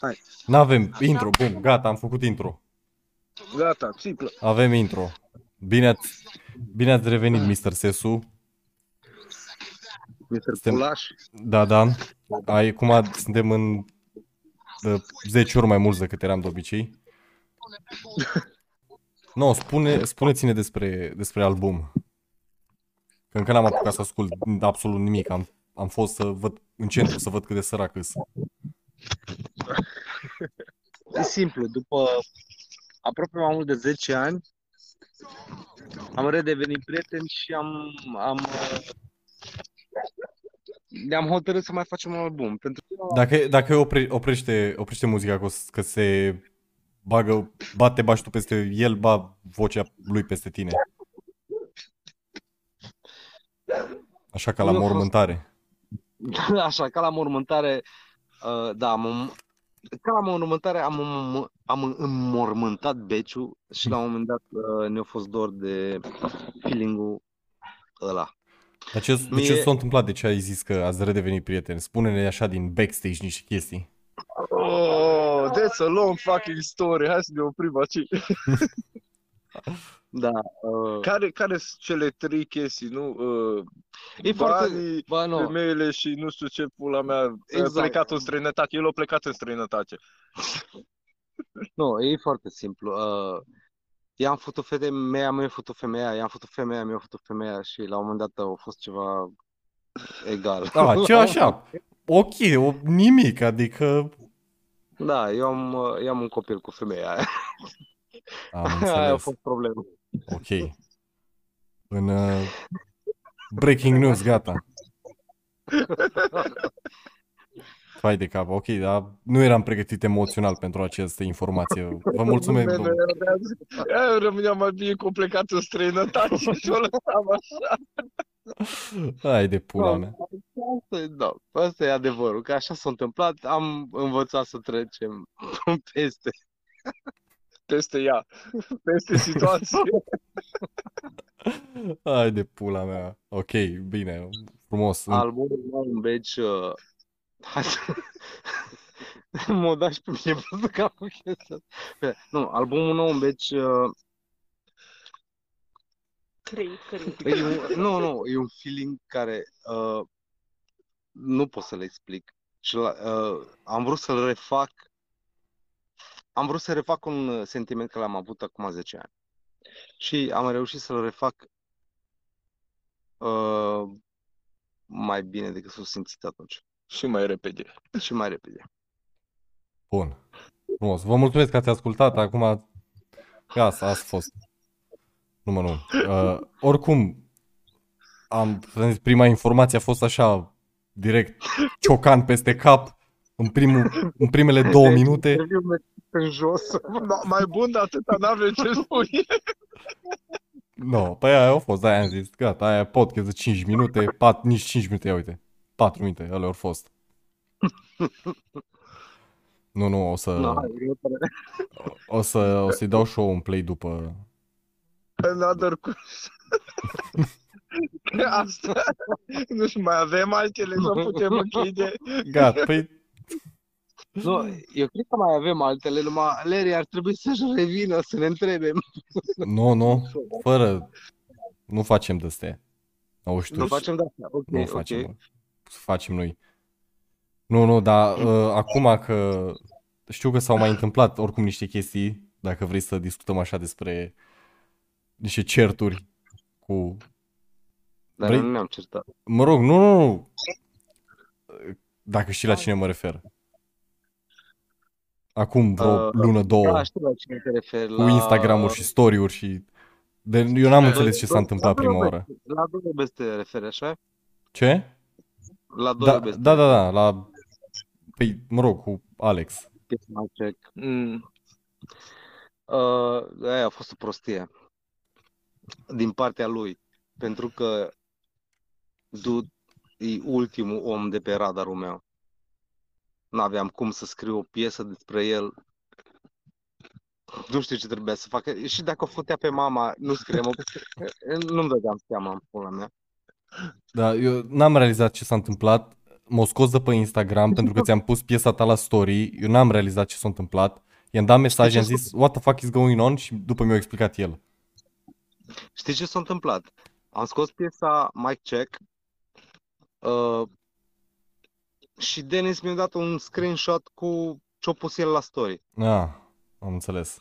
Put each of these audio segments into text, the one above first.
Hai. N-avem intro, bun, gata, am făcut intro. Gata, țiplă. Avem intro. Bine ați, bine ați revenit, Mr. Sesu. Mr. Suntem- Pulaș. Da, da. Ai, cum suntem în de 10 ori mai mulți decât eram de obicei. No, spune, spuneți-ne despre, despre album. Că încă n-am apucat să ascult absolut nimic. Am, am fost să văd în centru să văd cât de sărac îs. E simplu, după aproape mai mult de 10 ani, am redevenit prieteni și am, am uh, ne-am hotărât să mai facem un album. Pentru că Dacă, dacă opre, oprește, oprește muzica că, o să- că se bagă, bate baștul peste el, ba vocea lui peste tine. Așa ca la Nu a fost- mormântare. Așa, ca la mormântare, uh, da, am, ca la mormântare am, am înmormântat beciul și la un moment dat uh, ne-a fost dor de feeling-ul ăla. Dar ce, de ce Mie- s-a întâmplat? De ce ai zis că ați redevenit prieteni? Spune-ne așa din backstage niște chestii. Oh, that's a long fucking story. Hai să ne oprim aici. Da, uh, Care, care sunt cele trei chestii, nu? Uh, e foarte... banii, Bă, nu, femeile și nu știu ce pula mea. Exact. Exact. plecat în străinătate. El a plecat în străinătate. nu, e foarte simplu. Uh, i-am făcut femeia, mi-a făcut femeia, i-am făcut femeia, mi-a făcut femeia și la un moment dat a fost ceva egal. Da, ce așa? Ok, o, nimic, adică... Da, eu am, uh, eu am un copil cu femeia aia. Am Aia a înțeles. fost problema. Ok. În uh, breaking news, gata. Fai de cap, ok, dar nu eram pregătit emoțional pentru această informație. Vă mulțumesc, Bine, domnule. Eu rămâneam mai bine cu plecat în străinătate și o lăsam așa. Hai de pula mea. Asta e, da, asta e adevărul, că așa s-a întâmplat, am învățat să trecem peste. Peste ea. Peste situație. Hai de pula mea. Ok, bine, frumos. Albumul meu în beci, uh, hai să... mă da și pe mine pentru că am chestia asta. Nu, albumul nou în beci, uh, Cred, cred. e un, nu, nu, e un feeling care uh, nu pot să le explic. Și la, uh, am vrut să-l refac, am vrut să refac un uh, sentiment care l-am avut acum 10 ani. Și am reușit să-l refac uh, mai bine decât s-o simțit atunci. și mai repede. Și mai repede. Bun. Frumos. Vă mulțumesc că ați ascultat. Acum, gata, ați fost. Nu mă, nu. Uh, oricum, am, am zis, prima informație a fost așa, direct, ciocan peste cap, în, primul, în primele două minute. În jos. Ma- Mai bun de atâta n-avem ce spune. Nu, no, pe aia au fost, aia am zis, gata, aia e podcast de 5 minute, pat, nici 5 minute, ia uite, 4 minute, alea au fost. Nu, nu, o să, No, hai, următoarea. o să, o să-i dau și eu un play după, Another question. Asta. Nu știu, mai avem altele să putem închide. gata, păi, Nu, eu cred că mai avem altele, numai Larry ar trebui să-și revină să ne întrebe. nu, nu, fără, nu facem de-astea. Nu știu, Nu facem de asta. Ok, nu ok. facem, mă. să facem noi. Nu, nu, dar uh, acum că știu că s-au mai întâmplat oricum niște chestii, dacă vrei să discutăm așa despre niște certuri cu Dar Vrei- nu ne-am certat. Mă rog, nu, nu, nu. Dacă știi la cine mă refer. Acum vreo Uh, lună, două, Da, știu la cine te referi. cu La... Instagram-uri și story-uri și... De, eu n-am înțeles ce s-a La întâmplat doi prima obeți. oară. La doi obeți te referi, așa? Ce? La doi Da, obeți. da, da, da, la... Păi, mă rog, cu Alex. Mai check. Mm. Uh, aia a fost o prostie din partea lui, pentru că du e ultimul om de pe radarul meu. N-aveam cum să scriu o piesă despre el. Nu știu ce trebuia să facă. Și dacă o fătea pe mama, nu scriem o... Nu-mi dădeam seama în pula mea. Da, eu n-am realizat ce s-a întâmplat. m-a scos de pe Instagram pentru că ți-am pus piesa ta la story, eu n-am realizat ce s-a întâmplat, i-am dat mesaj, Știi i-am ce zis, what the fuck is going on? Și după mi-a explicat el. Știi ce s-a întâmplat? Am scos piesa Mic Check uh, și Denis mi-a dat un screenshot cu ce-a pus el la story. Ah, am înțeles.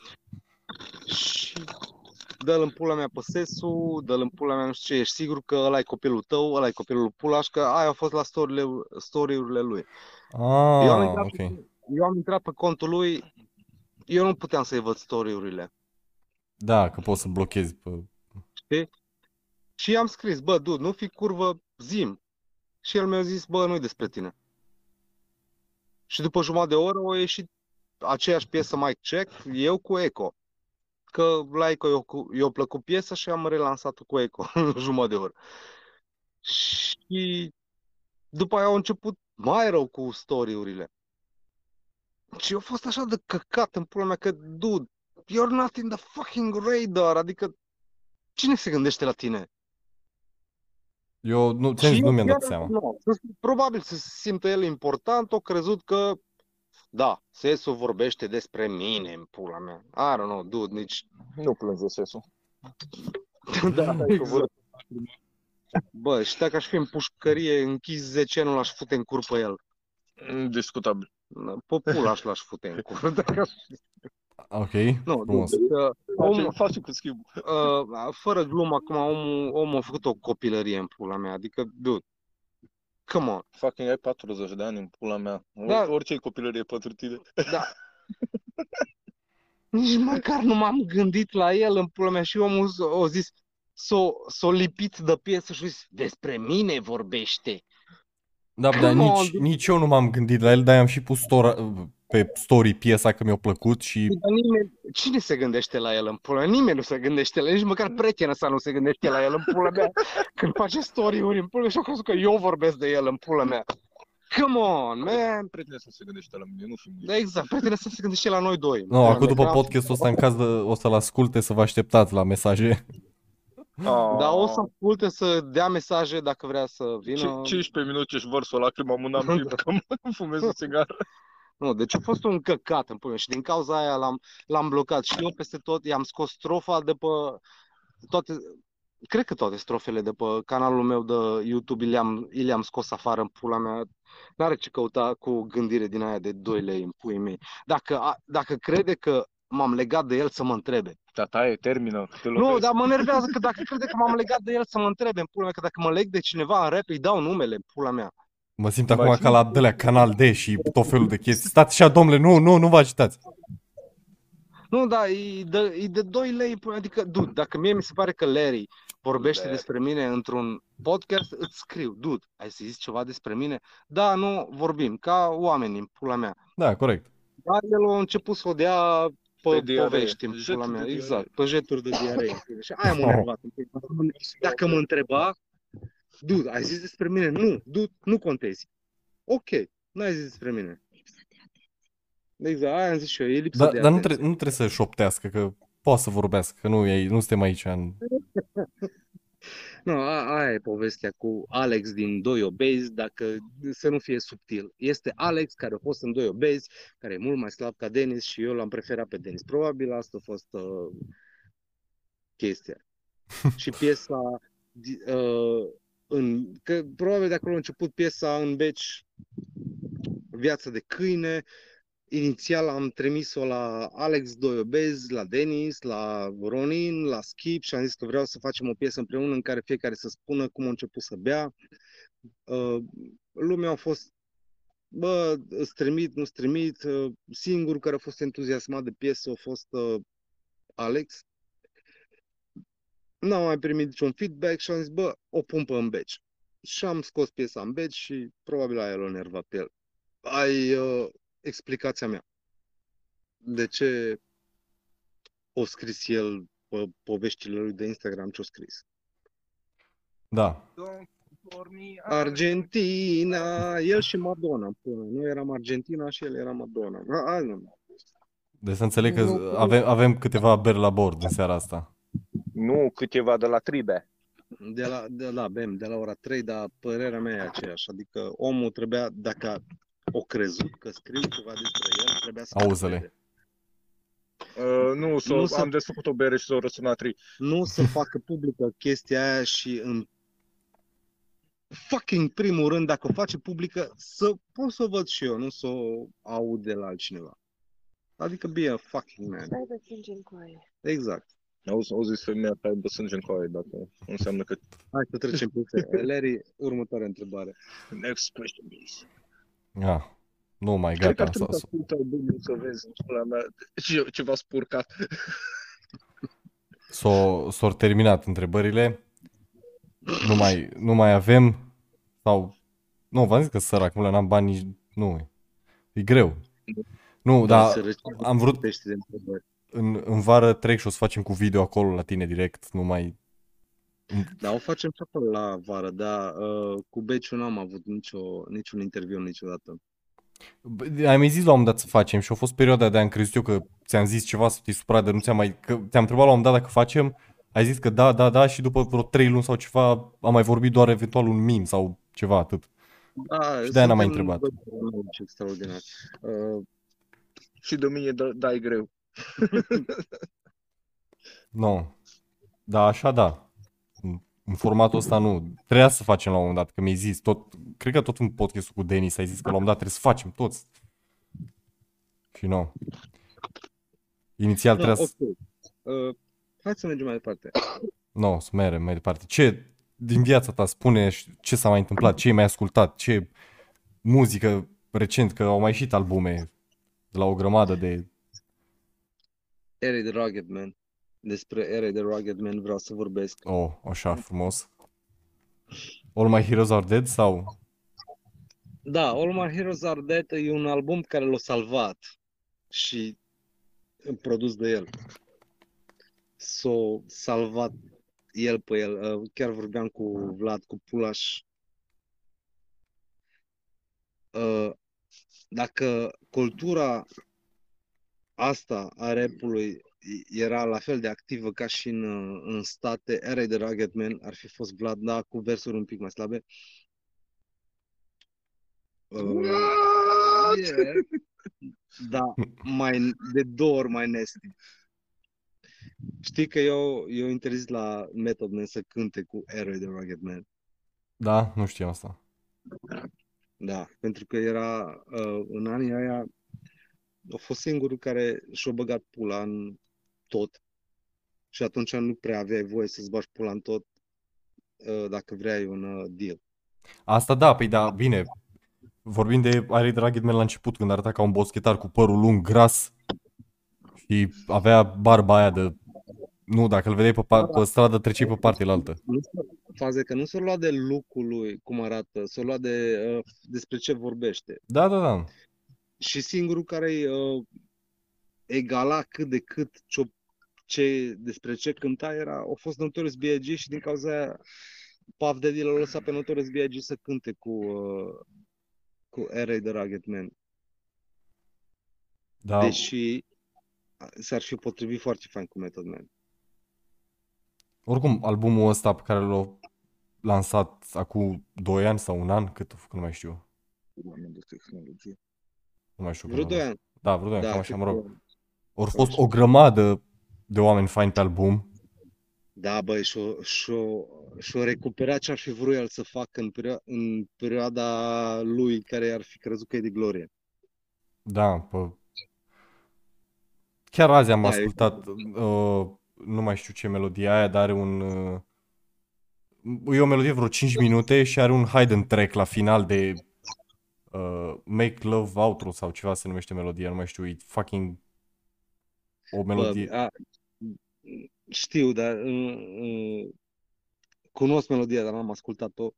Și dă-l în pula mea pe Sesu, dă-l în pula mea nu știu ce, ești sigur că ăla e copilul tău, ăla e copilul lui Pulaș, că aia au fost la story-urile, story-urile lui. Eu am, Ah, intrat, ok. eu am intrat pe contul lui, eu nu puteam să-i văd story-urile. Da, că poți să blochezi pe... Știi? Și i-am scris, bă, dude, nu fi curvă, zim. Și el mi-a zis, bă, nu-i despre tine. Și după jumătate de oră a ieșit aceeași piesă Mike Check, eu cu Eco. Că la Eco eu, cu- eu plăcut piesa și am relansat-o cu Eco în jumătate de oră. Și după aia au început mai rău cu story-urile. Și eu fost așa de căcat în pula mea că, dude, you're not in the fucking radar, adică cine se gândește la tine? Eu nu, ți-am zis, Și nu mi-am dat el, seama. Nu, să- probabil să se simtă el important, o crezut că, da, Sesu vorbește despre mine în pula mea. I don't know, dude, nici... Nu plânge sesul. da, exact. Bă, și dacă aș fi în pușcărie închis 10 ani, l-aș fute în cur pe el. Discutabil. Pe pula aș l-aș fute în cur. Dacă aș... Ok, Nu, frumos. dude, că Face, omul, face cu schimb. uh, fără glumă, acum omul, omul a făcut o copilărie în pula mea, adică, dude, come on. Fucking ai 40 de ani în pula mea. Da. Orice copilărie pentru tine. Da. Nici măcar nu m-am gândit la el în pula mea și omul s- a zis, s-o, s-o lipit de piesă și a zis, despre mine vorbește. Da, dar Come on, nici, dude. nici eu nu m-am gândit la el, dar am și pus stora, pe story piesa că mi-a plăcut și Dar nimeni, cine se gândește la el în pula mea? Nimeni nu se gândește la el, nici măcar prietenă sa nu se gândește la el în pula mea. Când face story-uri în pula mea și-a crezut că eu vorbesc de el în pula mea. Come on, man! Prietene să se gândește la mine, nu fi Da, exact, prietenă să se gândește la noi doi. Nu, acum după Că am- podcastul ăsta, în caz de, o să-l asculte, să vă așteptați la mesaje. Da, o să asculte să dea mesaje dacă vrea să vină. Ce- 15 minute și vărs o lacrimă am în timp că mă fumez o țigară. Nu, deci a fost un căcat în până și din cauza aia l-am, l-am blocat și eu peste tot i-am scos strofa de pe toate, cred că toate strofele de pe canalul meu de YouTube i le-am, i le-am scos afară în pula mea. N-are ce căuta cu o gândire din aia de 2 lei în puii mei. Dacă, a, dacă crede că m-am legat de el să mă întrebe. Tata e, termină. că Te Nu, lovesc. dar mă nervează că dacă crede că m-am legat de el să mă întrebe în pula mea, că dacă mă leg de cineva în rap îi dau numele în pula mea. Mă simt Mai acum țin- ca la Dălea Canal D și tot felul de chestii. Stați așa, domnule, nu, nu, nu vă agitați. Nu, da, e de, e de 2 lei, până- adică, dude, dacă mie mi se pare că Larry vorbește Larry. despre mine într-un podcast, îți scriu, dude, ai să zici ceva despre mine? Da, nu, vorbim, ca oameni în pula mea. Da, corect. Dar el a început să o dea pe, Pe diaree, povești în jeturi pula mea, de diaree. exact, pe jeturi de diaree. Și aia m-a enervat. Dacă mă întreba, dude, ai zis despre mine? Nu, dude, nu contezi. Ok, n-ai zis despre mine. Exact, aia am zis și eu, e lipsă Da, de dar nu, atenție. tre- nu trebuie să șoptească, că poate să vorbească, că nu, e, nu suntem aici în... Nu, a, aia e povestea cu Alex din Doi Obezi, dacă să nu fie subtil. Este Alex care a fost în Doi Obezi, care e mult mai slab ca Denis și eu l-am preferat pe Denis. Probabil asta a fost uh, chestia. și piesa, di- uh, în, că probabil de acolo a început piesa în beci Viața de câine. Inițial am trimis-o la Alex Doiobez, la Denis, la Ronin, la Skip și am zis că vreau să facem o piesă împreună în care fiecare să spună cum a început să bea. Uh, lumea a fost, bă, îți trimit, nu-ți trimit. Uh, singurul care a fost entuziasmat de piesă a fost uh, Alex. N-am mai primit niciun feedback și am zis, bă, o pun pe în beci. Și am scos piesa în beci și probabil aia l-a enervat pe el. Ai uh, explicația mea. De ce o scris el pe poveștile lui de Instagram ce o scris? Da. Argentina, el și Madonna. Până. Noi eram Argentina și el era Madonna. A, a, nu. Deci să înțeleg că Nu. avem, avem câteva beri la bord în seara asta. Nu câteva de la tribe. De la, de la, bem, de la ora 3, dar părerea mea e aceeași. Adică omul trebuia, dacă o crezut că scriu ceva despre el, trebuia să Auză-le. crede. Uh, nu, s-o, Nu să- am desfăcut o bere și s-o răsunat tri. Nu să facă publică chestia aia și în fucking primul rând, dacă o face publică, să pot să o văd și eu, nu să o aud de la altcineva. Adică be a fucking man. Stai de sânge în coaie. Exact. Auzi, auzi femeia ta aibă sânge în coaie, dacă înseamnă că... Hai să trecem pe Larry, următoarea întrebare. Next question, please. Ah, nu mai Cred că gata. ar trebui S-a- să ascult albumul să vezi pula mea ce, ceva spurcat. S-au, s-au terminat întrebările. Nu mai, nu mai avem. Sau... Nu, v-am zis că sărac, mă, n-am bani nici... Nu, e greu. Nu, dar Să reci- am vrut pește de întrebări. În, în vară trec și o să facem cu video acolo la tine direct, nu mai... Da, o facem și acolo la vară, dar uh, cu Beciu n-am avut nicio, niciun interviu niciodată. Bă, Ai mai zis la un moment dat să facem și a fost perioada de am crezut eu că ți-am zis ceva să te supărat de nu ți-am mai... Că te-am întrebat la un moment dat dacă facem, ai zis că da, da, da și după vreo 3 luni sau ceva am mai vorbit doar eventual un meme sau ceva atât. Da, Și de-aia n-am mai suntem întrebat. doi personași extraordinari. Uh, Și de mine da, dai greu. Nu. Da, așa da. În- În formatul ăsta nu. Trebuia să facem la un moment dat, că mi-ai zis tot, cred că tot în podcastul cu Denis ai zis că la un moment dat trebuie să facem toți. Și nu. Inițial da, trebuia să... ok. Uh, hai să mergem mai departe. Nu, să mergem mai departe. Ce din viața ta spune și ce s-a mai întâmplat, ce ai mai ascultat, ce muzică recent, că au mai ieșit albume de la o grămadă de... Ere de Rugged Man. Despre Ere de Rugged Man vreau să vorbesc. Oh, așa frumos. All My Heroes Are Dead sau... Da, All My Heroes Are Dead e un album care l-a salvat și produs de el. S-a salvat el pe el. Uh, Chiar vorbeam cu Vlad, cu Pulaș. Uh, Dacă cultura asta a rapului era la fel de activă ca și în, uh, în state, era de Rugged Man ar fi fost Vlad, da, cu versuri un pic mai slabe. Uh, yeah. Da, mai, de două ori mai nasty. Știi că eu, eu interzis la Method Man să cânte cu Airway de Rugged Man. Da, nu știam asta. Da, pentru că era uh, în anii aia a fost singurul care și-a băgat pula în tot. Și atunci nu prea aveai voie să-ți bagi pula în tot uh, dacă vrei un uh, deal. Asta da, păi da, bine. Vorbim de Iron Rugged Man la început, când arăta ca un boschetar cu părul lung, gras și avea barba aia de... Nu, dacă îl vedeai pe, pa- pe stradă, treceai pe partea altă. Nu s-a- faza e că nu s-a luat de lucrul lui, cum arată, s-a luat de uh, despre ce vorbește. Da, da, da. Și singurul care îi uh, egala cât de cât ce, ce, despre ce cânta era, a fost Notorious B.I.G. și din cauza aia Puff Daddy l-a lăsat pe Notorious B.I.G. să cânte cu, uh, cu R.A. The Rugged Man. da. Deși s-ar fi potrivit foarte fain cu Method Man. Oricum, albumul ăsta pe care l-a lansat acum 2 ani sau un an, cât a făcut, nu mai știu. Oameni de tehnologie. Nu mai știu Vreo când a 2 lansat. ani. Da, vreo 2 ani, Da, cam așa, mă cred rog. că- Au fost o grămadă de oameni faini pe album. Da, băi, și-o, și-o, și-o recuperat ce ar fi vrut el să facă în, perio- în perioada lui care ar fi crezut că e de glorie. Da, pe... Chiar azi am Da, ascultat, uh, nu mai știu ce melodie aia, dar are un... Uh, e o melodie vreo 5 minute și are un hidden track la final de uh, Make Love Outro sau ceva se numește melodia, nu mai știu, e fucking o melodie. Bă, a, știu, dar uh, uh, cunosc melodia, dar n-am ascultat-o.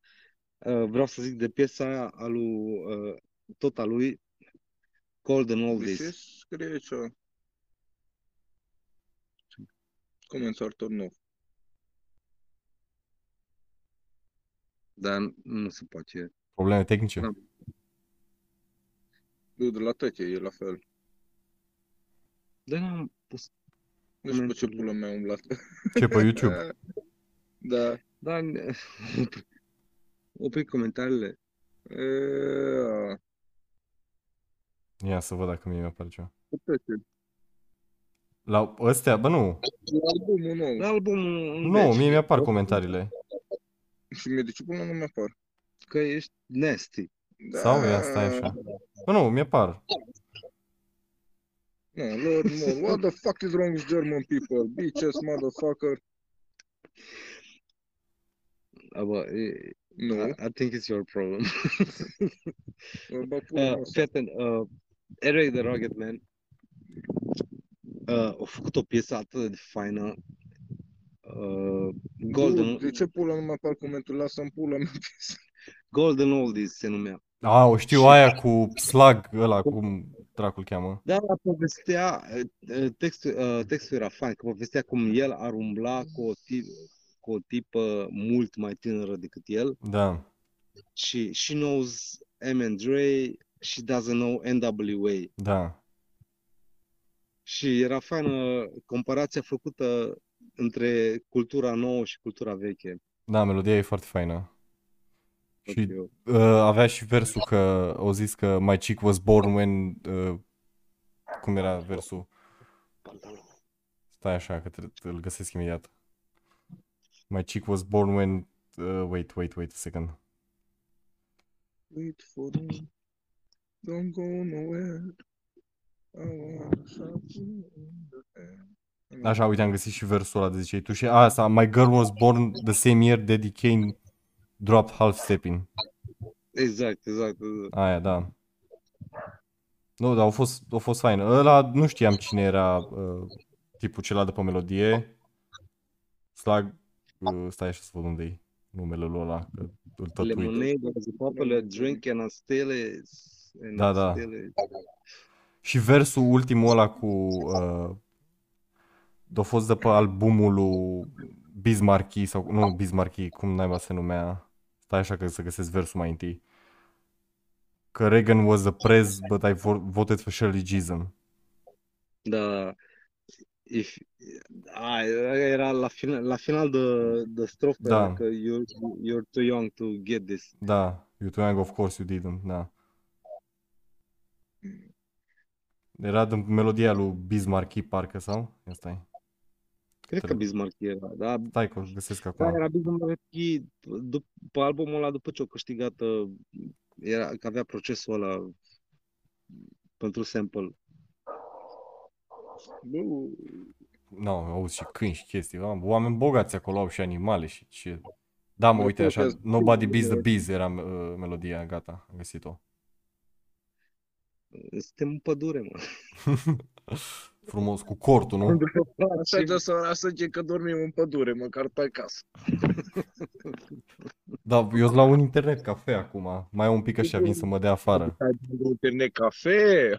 Uh, vreau să zic de piesa aia a lui, uh, tot a lui, Cold and De ce Oldies. scrie aici? Comentartor nou. Dar nu se poate. Probleme tehnice? Da. Eu de la tăche, e la fel. Dar n-am pus. Nu știu pe ce Comentariile. pula mea umblat. Ce, pe YouTube? Da. Da, ne- opri comentariile. E, Ia să văd dacă mie mi-apare ceva. Puteți. La ăstea, bă nu, Albumul nou. La albumul în nu, veci, mie mi-apar comentariile. Și mie de ce până nu mi-apar? Că ești nasty. Da. Sau ia, stai așa. Bă nu, mi-apar. No, Lord more. What the fuck is wrong with German people? Bitches, motherfucker. Ah, bă, e- Nu. I, I think it's your problem. Bă, pula uh, mea. fii atent, uh, Eric the Rugged Man uh, a făcut o piesă atât de faină. Uh, Golden, Du, De ce pula nu mi-apar comentul? Lasă-mi pula mea. Golden Oldies se numea. A, o știu aia cu slug ăla, cum dracul cheamă. Da, la povestea, uh, textul, uh, textul era fain, că povestea cum el ar umbla cu o, tip, cu o tipă mult mai tânără decât el Da, și she knows M. Dre, she doesn't know NWA. da. Și era faină comparația făcută între cultura nouă și cultura veche. Da, melodia e foarte faină. Și Eu. uh, avea și versul că au zis că my chick was born when uh, cum era versul? Stai așa că tre- îl găsesc imediat. My chick was born when uh, wait, wait, wait a second. Wait for me. Don't go nowhere. I wanna shot you in the head. Așa, uite, am găsit și versul ăla de ziceai tu și a, asta, my girl was born the same year Daddy Kane dropped half stepping. Exact, exact. exact. Aia, da. Nu, dar au fost, au fost fain. Ăla nu știam cine era uh, tipul celălalt de pe melodie. Slag, uh, stai așa să văd unde e numele lui ăla, că îl tot uit. Lemonade was a popular drink and I still is. And Da, I da. still is. Și versul ultimul ăla cu uh, a fost de pe albumul lui Bismarcky sau nu Bismarcky, cum naiba se numea. Stai așa că să găsesc versul mai întâi. Că Reagan was the prez, but I vo- voted for Shirley Chisholm. Da. If, a, era la final, la final de, de strofă Da. era că you're, you're too young to get this. Da, you too young, of course you didn't, da. Era din melodia lui Bismarcky, parcă, sau? Ia stai. Cred că Trebuie. Bismarck era, da? Stai că o găsesc Da, acum. era Bismarck după albumul ăla, după ce a câștigat, uh, era, că avea procesul ăla pentru sample. Nu. Nu, auzi și câini și chestii. Am, oameni bogați acolo au și animale și ce... Da, mă, uite așa, Nobody Beats the Bees era uh, melodia, gata, am găsit-o. Suntem în pădure, mă. Frumos, cu cortul, nu? Așa de să să zice că dormim în pădure, măcar pe acasă. Da, eu sunt la un internet cafe acum. Mai un pic așa vin să mă dea afară. Ai de internet cafe?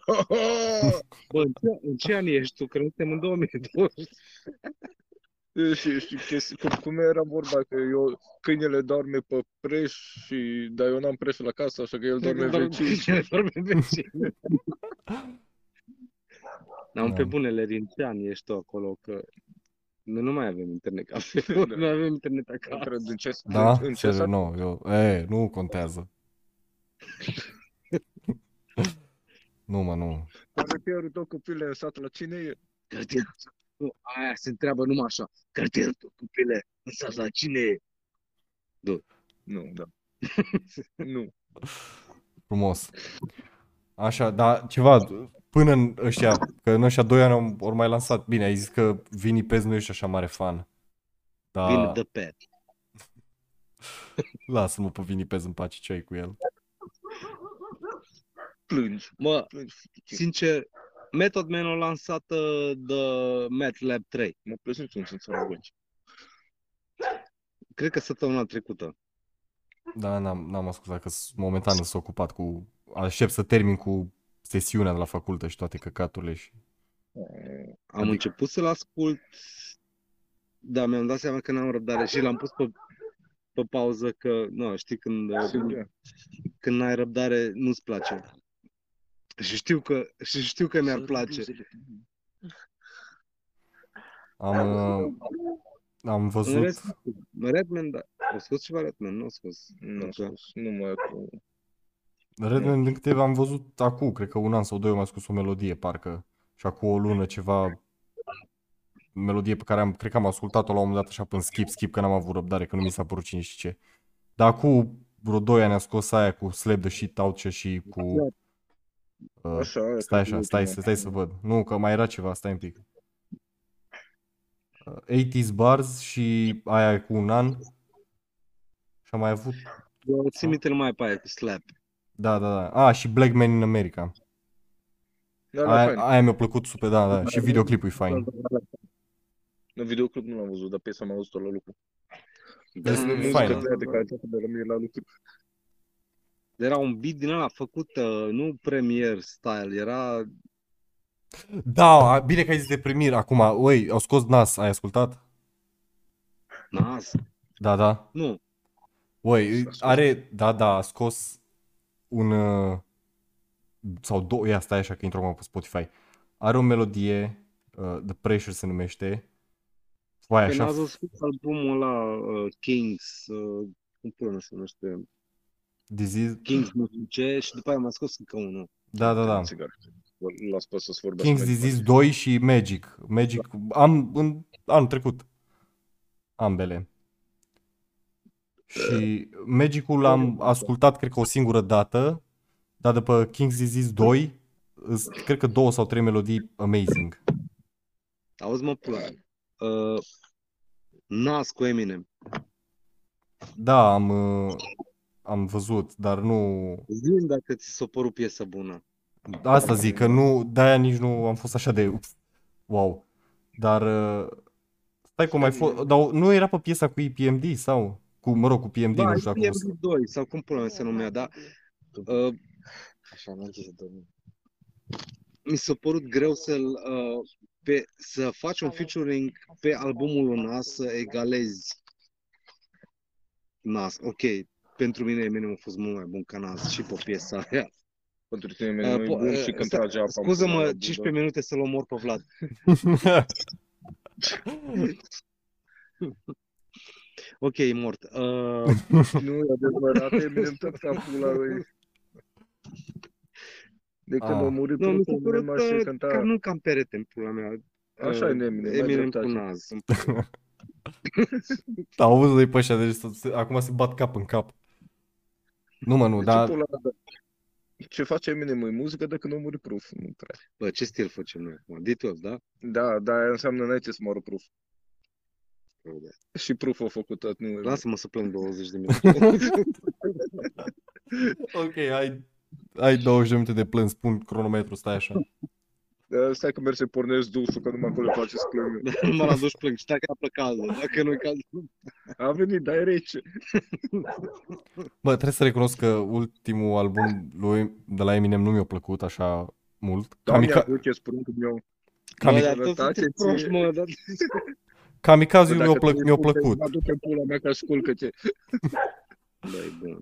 Bă, în ce, în ce an ești tu? Că noi suntem în 2020. și, și chestii, cum, cum era vorba că eu, câinele doarme pe preș și, dar eu n-am preș la casă, așa că el doarme vecin. Dorme vecin. Dar Da. pe bunele din ce an ești tu acolo? Că noi nu mai avem internet cafe. Da. Nu avem internet Nu acasă. cred în ce, Da? în ce Serios, sat? nu, eu... E, nu contează. Nu, mă, nu. Cartierul tău copile în sat la cine e? Cartier. Nu, aia se întreabă numai așa. Cartierul tău, copile, în sat la cine e? Nu, da. nu. Frumos. Așa, dar ceva, până în ăștia, că în ăștia doi ani au, ori mai lansat, bine, ai zis că Vini Pez nu ești așa mare fan. Vin Dar the pet. lasă-mă pe Vini Pez în pace ce ai cu el. Plângi. Mă, Plângi. sincer, Method Man a lansat uh, The MATLAB 3. Mă plângi niciun să înțeleg. Cred că săptămâna trecută. Da, n-am, n-am ascultat că s- momentan sunt ocupat cu... Aștept să termin cu sesiunea de la facultă și toate căcaturile și... Am Adică- început să-l ascult, dar mi-am dat seama că n-am răbdare și l-am pus pe, pe pauză că, nu, știi, când, uh, când n-ai răbdare, nu-ți place. Și știu că, și știu că mi-ar place. Am, uh, Am În văzut... rest, Redman, da. Au scos ceva Redman, nu au scos. Nu, Încă. okay. nu mai cu... Redman, din câte am văzut acum, cred că un an sau doi, am scos o melodie, parcă. Și acum o lună ceva melodie pe care am, cred că am ascultat-o la un moment dat așa până skip, skip, că n-am avut răbdare, că nu mi s-a părut cine și ce. Dar acum vreo 2 ani a scos aia cu Slap the Shit Out și cu... Uh, Așa, aia stai cred că așa, stai, ultima. stai să văd. Nu, că mai era ceva, stai un pic. Uh, 80s Bars și aia cu un an. Și am mai avut... Eu țin minte numai pe aia cu Slap. Da, da, da. A, și Black Man in America. Da, da, Aia, fain. aia mi-a plăcut super, da, da. Și videoclipul e fain. În videoclip nu l-am văzut, dar piesa am auzit-o la lucru. Deci, Da, e Muzică faină. de aia de calitate de la mine la lucru. Era un beat din ăla făcut, uh, nu premier style, era... Da, a- bine că ai zis de primir acum. Ui, au scos Nas, ai ascultat? Nas. Da, da. Nu. Ui, S-a scos. are, da, da, a scos un, uh, sau două, ia stai așa că intru acum pe Spotify. Are o melodie, uh, The Pressure se numește. Vai, Pe așa, Nas a scos albumul ăla uh, Kings, uh, cum până se numește, Disease, Kings nu știu ce, și după aia m-a scos încă unul. da, da, da. Țigară. Las pe să-ți vorbească. King's mai Disease 2 și Magic. Magic, am în anul trecut. Ambele. Și Magic-ul l-am ascultat, cred că o singură dată, dar după King's Disease 2, îs- cred că două sau trei melodii amazing. Auzi mă, pula. Uh, Nas cu Eminem. Da, am, uh, am văzut, dar nu... Zi dacă ți s-a părut piesă bună. Asta zic, că nu, de-aia nici nu am fost așa de uf, wow. Dar uh, stai cum mai fost, dar nu era pe piesa cu EPMD sau cu, mă rog, cu PMD, Da, nu știu dacă o să- PMD2 sau cum până se numea, da? Uh, Așa, am închis de mi s-a părut greu să-l, uh, pe, să faci un featuring pe albumul lui Nas să egalezi Nas. Ok, pentru mine Eminem a fost mult mai bun ca Nas și pe piesa aia. Pentru tine Uh, nu e po- bun uh, și când sta- trage apa. în Scuză-mă, pula la 15 bulă. minute să-l omor pe Vlad. Ok, e mort. Uh, Nu, e adevărat, Eminem tot ca pula lui. De când Ah. a murit nu, mi s-a trupul, părut Eminem așa uh, cânta. că nu cam perete în pula mea. Așa e în Eminem, ai Eminem cu dreptate. Nas. Auzi de pe ăștia, deci să- să- acum se bat cap în cap. Nu mă, nu, Ce dar pula mea, Ce face Eminem în muzică de când a murit Proof? Nu prea. Bă, ce stil facem noi acum? Details, da? Da, da, aia înseamnă înainte să moară Proof. Și Proof a făcut tot, nu Eminem. Lasă-mă să plâng 20 de minute. ok, ai, ai 20 de minute de plâns, pun cronometru, stai așa. Da, Stai că merg să pornesc dușul, că numai acolo îi place să plâng. mă la duș plâng și dacă apă caldă, dacă nu-i cald. A venit, dar e rece. Bă, trebuie să recunosc că ultimul album lui de la Eminem nu mi-a plăcut așa mult. Doamne, Kamika- aduce spruntul meu. Kami- Bă, dar tot Sănătate sunteți proști, ție. mă, dar... Kamikaze Bă, mi-a, dacă plăc, tu mi-a îi spui că plăcut. Adu-te în pula mea ca sculcă-te. Băi, bun.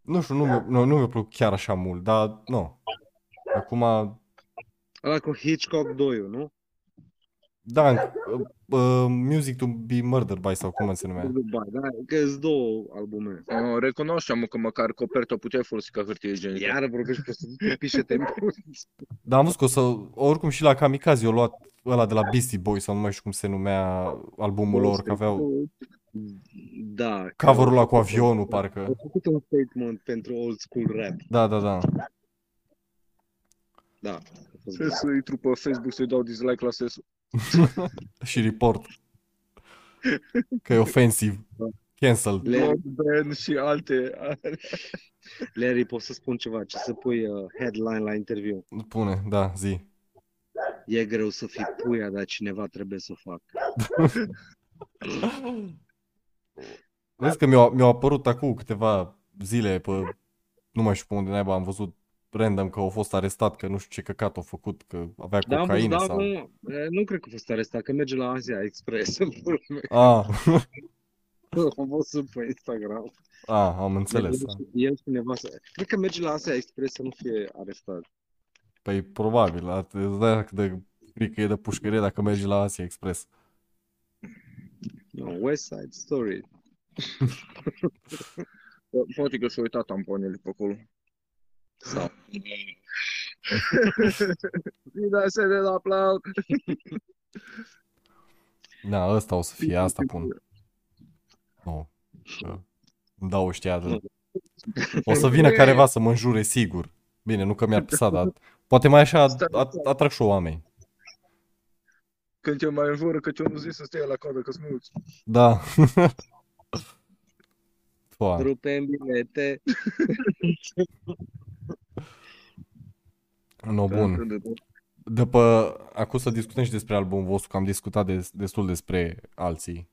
Nu știu, nu mi-a, nu, nu mi-a plăcut chiar așa mult, dar nu. Acum, Ăla cu Hitchcock 2 nu? da, uh, uh, Music to be Murdered by sau cum se numea. Dubai, da? Că sunt două albume. Uh, recunoașteam că măcar coperta puteai folosi ca hârtie igienică. Iar vorbești pe să pișete în Dar am văzut că o să, oricum și la Kamikaze au luat ăla de la Beastie Boys sau nu mai știu cum se numea albumul lor, că aveau Da. că cover-ul au ăla cu făcut- avionul, parcă. Au făcut un statement pentru old school rap. Da, da, da. Da. a fost Trebuie să intru pe Facebook să-i dau dislike la sesul. Și report. Că e ofensiv. Cancel. Le- Blood ban și alte. Larry, pot să spun ceva? Ce să pui uh, headline la interviu? Pune, da, zi. E greu să fii puia, dar cineva trebuie să o facă. Vezi că mi-au, mi-au apărut acum câteva zile pe, nu mai știu pe unde naiba, am văzut random că a fost arestat, că nu știu ce căcat a făcut, că avea Da, am văzut, cocaină da, sau... nu, e, nu cred că a fost arestat, că merge la Asia Express. în pula mea. Ah, Am văzut pe Instagram. ah, am înțeles. El, și- el și nevastă. Cred că merge la Asia Express să nu fie arestat. Păi probabil, at- îți dai seama cât de frică e de pușcărie dacă mergi la Asia Express. No, West Side Story. Po- Poate că și-a uitat tamponele pe acolo. Sau... Bine, se de la aplaud. Da, ăsta o să fie, asta pun. Nu. că Îmi dau ăștia de... O să vină careva să mă înjure sigur. Bine, nu că mi-ar păsa, dar poate mai așa at- atrag și eu oameni. Când te mai înjură că ți-a zis să stai la coadă că smuți. Da. Doamne. Grupe în bilete. No, bun. De pe, acum să discutăm și despre albumul vostru, că am discutat de, destul despre alții.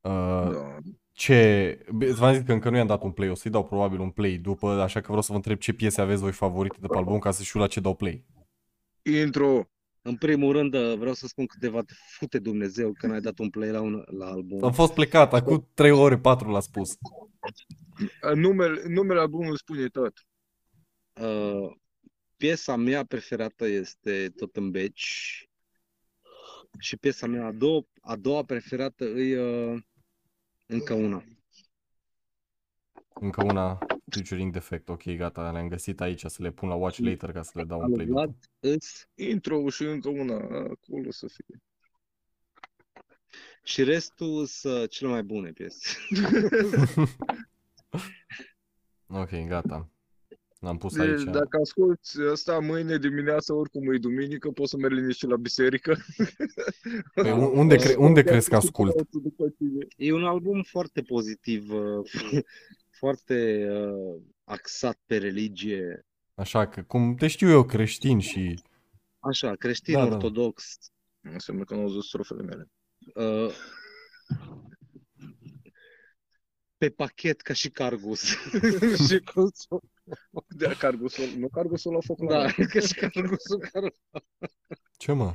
Uh, Da. Ce, bine, v-am zis că încă nu i-am dat un play, o să-i dau probabil un play după, așa că vreau să vă întreb ce piese aveți voi favorite de pe album ca să știu la ce dau play. Intro. În primul rând, uh, vreau să spun câteva te fute Dumnezeu că n-ai dat un play la, un, la album. Am fost plecat, acum 3 ore, 4 l-a spus. Numele, numele albumului spune tot. Uh, piesa mea preferată este Tot în beci și piesa mea a doua, a doua preferată e uh, încă una. Încă una featuring defect, ok, gata, le-am găsit aici să le pun la watch later ca să le dau un play după. Vlad îs Intro și încă una acolo să fie. și restul sunt cele mai bune piese. Ok, gata. L-am pus De, aici. dacă asculti asta mâine dimineață, oricum e duminică, poți să mergi liniștit la biserică. Păi un- unde, cre- unde crezi că ascult? După tine. E un album foarte pozitiv, uh, foarte uh, axat pe religie, Așa că, cum te știu eu creștin și... așa, creștin, Da, da. ortodox, Înseamnă că nu au zis strofele mele. uh, pe pachet ca și Cargus. și cum să- De Cargusul, nu Cargusul a făcut da, la ca și Cargusul care Ce mă?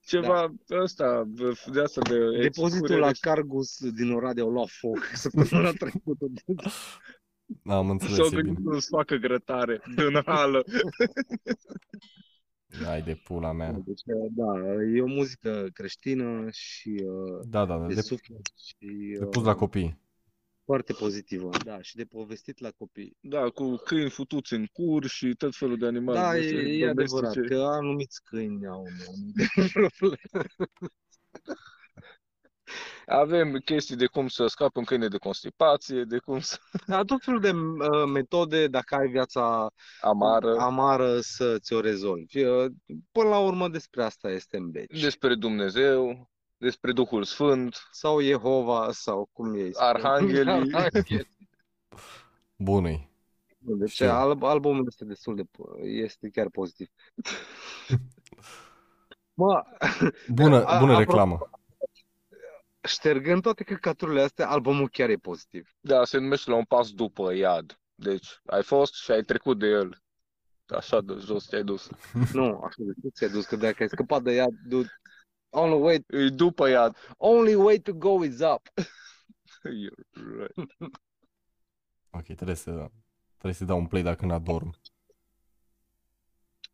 Ceva ăsta, de asta de Depozitul la excurere. Cargus din Oradea au luat foc săptămâna trecută. Am înțeles, S-au e gândit bine. să-ți facă grătare din hală. Hai de pula mea. Deci, da, e o muzică creștină și uh, Da, da, da. de De, suflet și de pus la uh, copii. Foarte pozitivă. Da, și de povestit la copii. Da, cu câini futuți în cur și tot felul de animale. Da, de e, astea e adevărat domestice. că anumiți câini au anumite probleme. Avem chestii de cum să scapi un câine de constipație, de cum să Da, tot felul de uh, metode dacă ai viața amară, amară să ți-o rezolvi. Uh, Până la urmă despre asta este în beci. despre Dumnezeu, despre Duhul Sfânt, Sau Jehova, sau cum e. Arhanghelii. Bună-i. Deci Știu. al- albumul este destul de, po- este chiar pozitiv. Mă, Bună, A- bună apropo- reclamă. ștergând toate căcaturile astea, albumul chiar e pozitiv. Da, se numește la un pas după iad. Deci ai fost și ai trecut de el. Așa de jos te-ai dus. Nu, așa de sus ți-ai dus, că dacă ai scăpat de ea, dude, only way, E după iad. only way to go is up. You're right. Ok, trebuie să, trebuie să dau un play dacă n-adorm.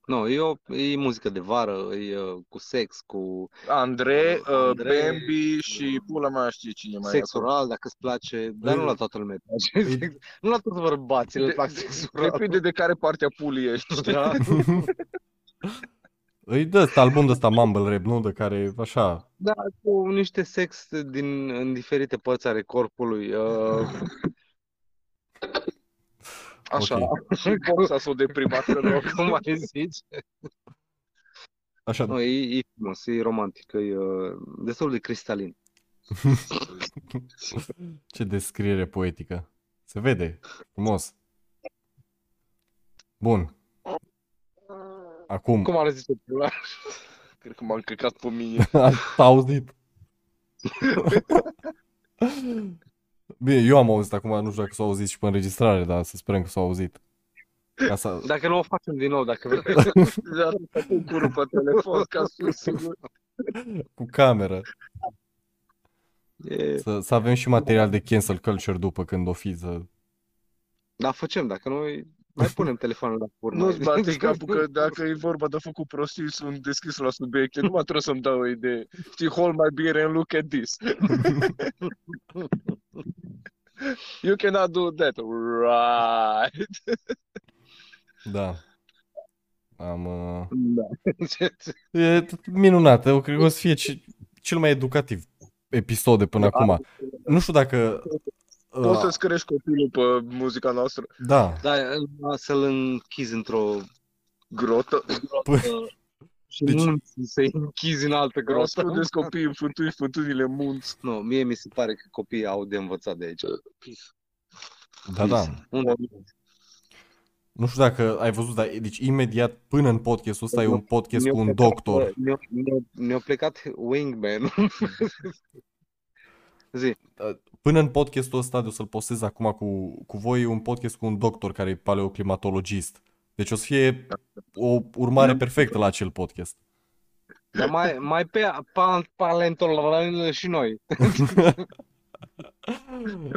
Nu, e, o, e muzică de vară, e uh, cu sex, cu Andrei, uh, Andrei. Bambi și pula mea știe cine mai e sex acolo. oral, dacă îți place, dar nu la toată lumea îți place. sex- Nu la toți bărbații le De- plac de- sex oral. Depinde de care parte a pulii ești. știi? Da? Îi dă ăsta album de ăsta Mumble Rap, nu? De care, așa, Da, cu niște sex din, în diferite părți ale corpului. Uh, Așa. Ok. Și boxa s-o deprimat că nu. cum ai zice? așa, Nu, e, e frumos, e romantic, e uh, destul de cristalin. ce descriere poetică. Se vede, frumos. Bun. Acum, Cum ar zice pula? Cred că m-am căcat pe mine. Ați auzit? Bine, eu am auzit acum, nu știu dacă s-au auzit și pe înregistrare, dar să sperăm că s-au auzit. Ca să... Dacă nu o facem din nou, dacă vrei. De atâta cu curul pe telefon ca să sigur. Cu cameră. E... Să, să avem și material de cancel culture după când o fi să... Da, facem, dacă nu, e- Mai punem telefonul la furnă. Nu-ți bate capul că dacă e vorba de făcut prostii, sunt deschis la subiecte. Nu mai trebuie să-mi dau o idee. Știi, hold my beer and look at this. You cannot do that. Right. Da. Am... Uh... Da. E minunat. Eu cred că o să fie ce- cel mai educativ episod de până acum. Nu știu dacă... Poți Uh, să-ți crești copilul pe muzica noastră. da, Da, să-l închizi într-o Grotă. și Deci- munți, să-i închizi în altă grotă. Ascundeți copiii în fântâni, fântânile munți. Nu, mie mi se pare că copiii au de învățat de aici. da, da. Unde? Nu știu dacă ai văzut, dar deci imediat până în podcastul ăsta e un podcast Ne-au cu un plecat, doctor. Ne-a, ne-a, ne-a plecat wingman. Zi. Până în podcastul ăsta, de o să-l postez acum cu, cu voi, e un podcast cu un doctor care e paleoclimatologist. Deci o să fie o urmare perfectă la acel podcast. Dar mai, mai pe pa, paleontologii și noi.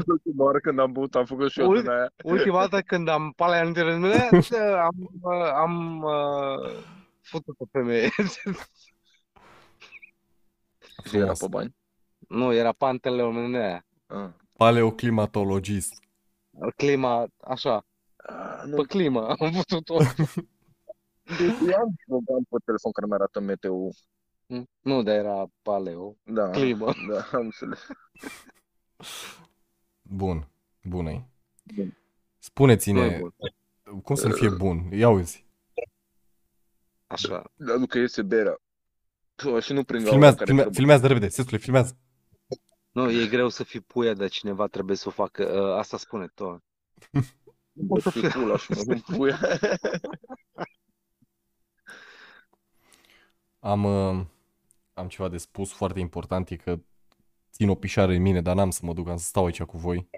Ultima oară când am băut, am făcut și eu Ui. din aia. Ultima dată când am paleontologii, am, uh, am uh, făcut o femeie. Și era Frumos. pe bani. Nu, era panteleonea. Ah. Paleoclimatologist. Clima, așa, Ah, pe nu, climă am făcut-o. deci eu am program pe telefon care mi-arată meteo. Nu, dar era paleo. Da, Climă. da, am înțeles. Bun. Bună Bun. Nu e Spuneți-ne, bun. cum să nu fie bun? Ia uzi. Așa. Dar nu că iese berea. Pă, și nu prind Filmează, care filme, trebuie. filmează repede, sesule, filmează. Nu, e greu să fii puia, dar cineva trebuie să o facă. Uh, asta spune tot. Nu pot să fii pula și mă nu puia. Am, uh, am ceva de spus foarte important, e că țin o pișare în mine, dar n-am să mă duc, am să stau aici cu voi.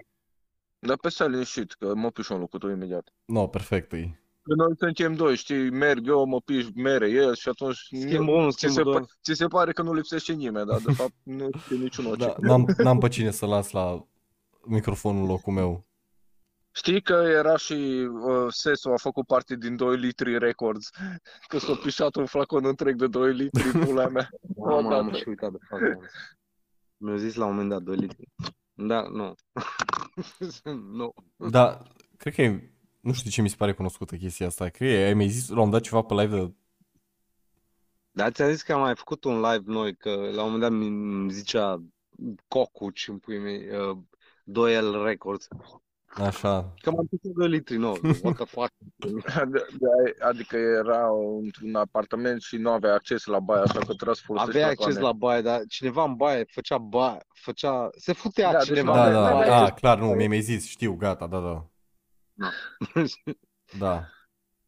Dar pe stai liniștit, că mă piș în locul tău imediat. No, perfect, e. Că noi suntem doi, știi, merg eu, mă piș, mere el și atunci Schimbă unul, ți, se, schimbă doi. pa- ți se pare că nu lipsește nimeni, dar de fapt nu e niciunul. Da, n-am, n-am pe cine să las la microfonul în locul meu. Știi că era și uh, Sesu a făcut parte din 2 litri records, că s-a pișat un flacon întreg de 2 litri, pula mea. Mamă, am Odată. și uitat de fapt. Mi-au zis la un moment dat 2 litri. Da, nu. nu. Da, cred că e, nu știu de ce mi se pare cunoscută chestia asta. Cred că ai mai zis la un moment dat ceva pe live de... Dar ți-am zis că am mai făcut un live noi, că la un moment dat mi- mi zicea Cocuci în puii mei, uh, 2L Records. Așa. Că m-am pus 2 litri, nu, what the fuck. De- de- Adică era într-un apartament și nu avea acces la baie, așa că trebuia să folosești Avea acces flacoane. la baie, dar cineva în baie făcea baie, făcea, se futea Da, deci cineva nu Da, în avea- da, n-avea baie. a, clar, nu, mi-ai mai zis, știu, gata, da, da. Da.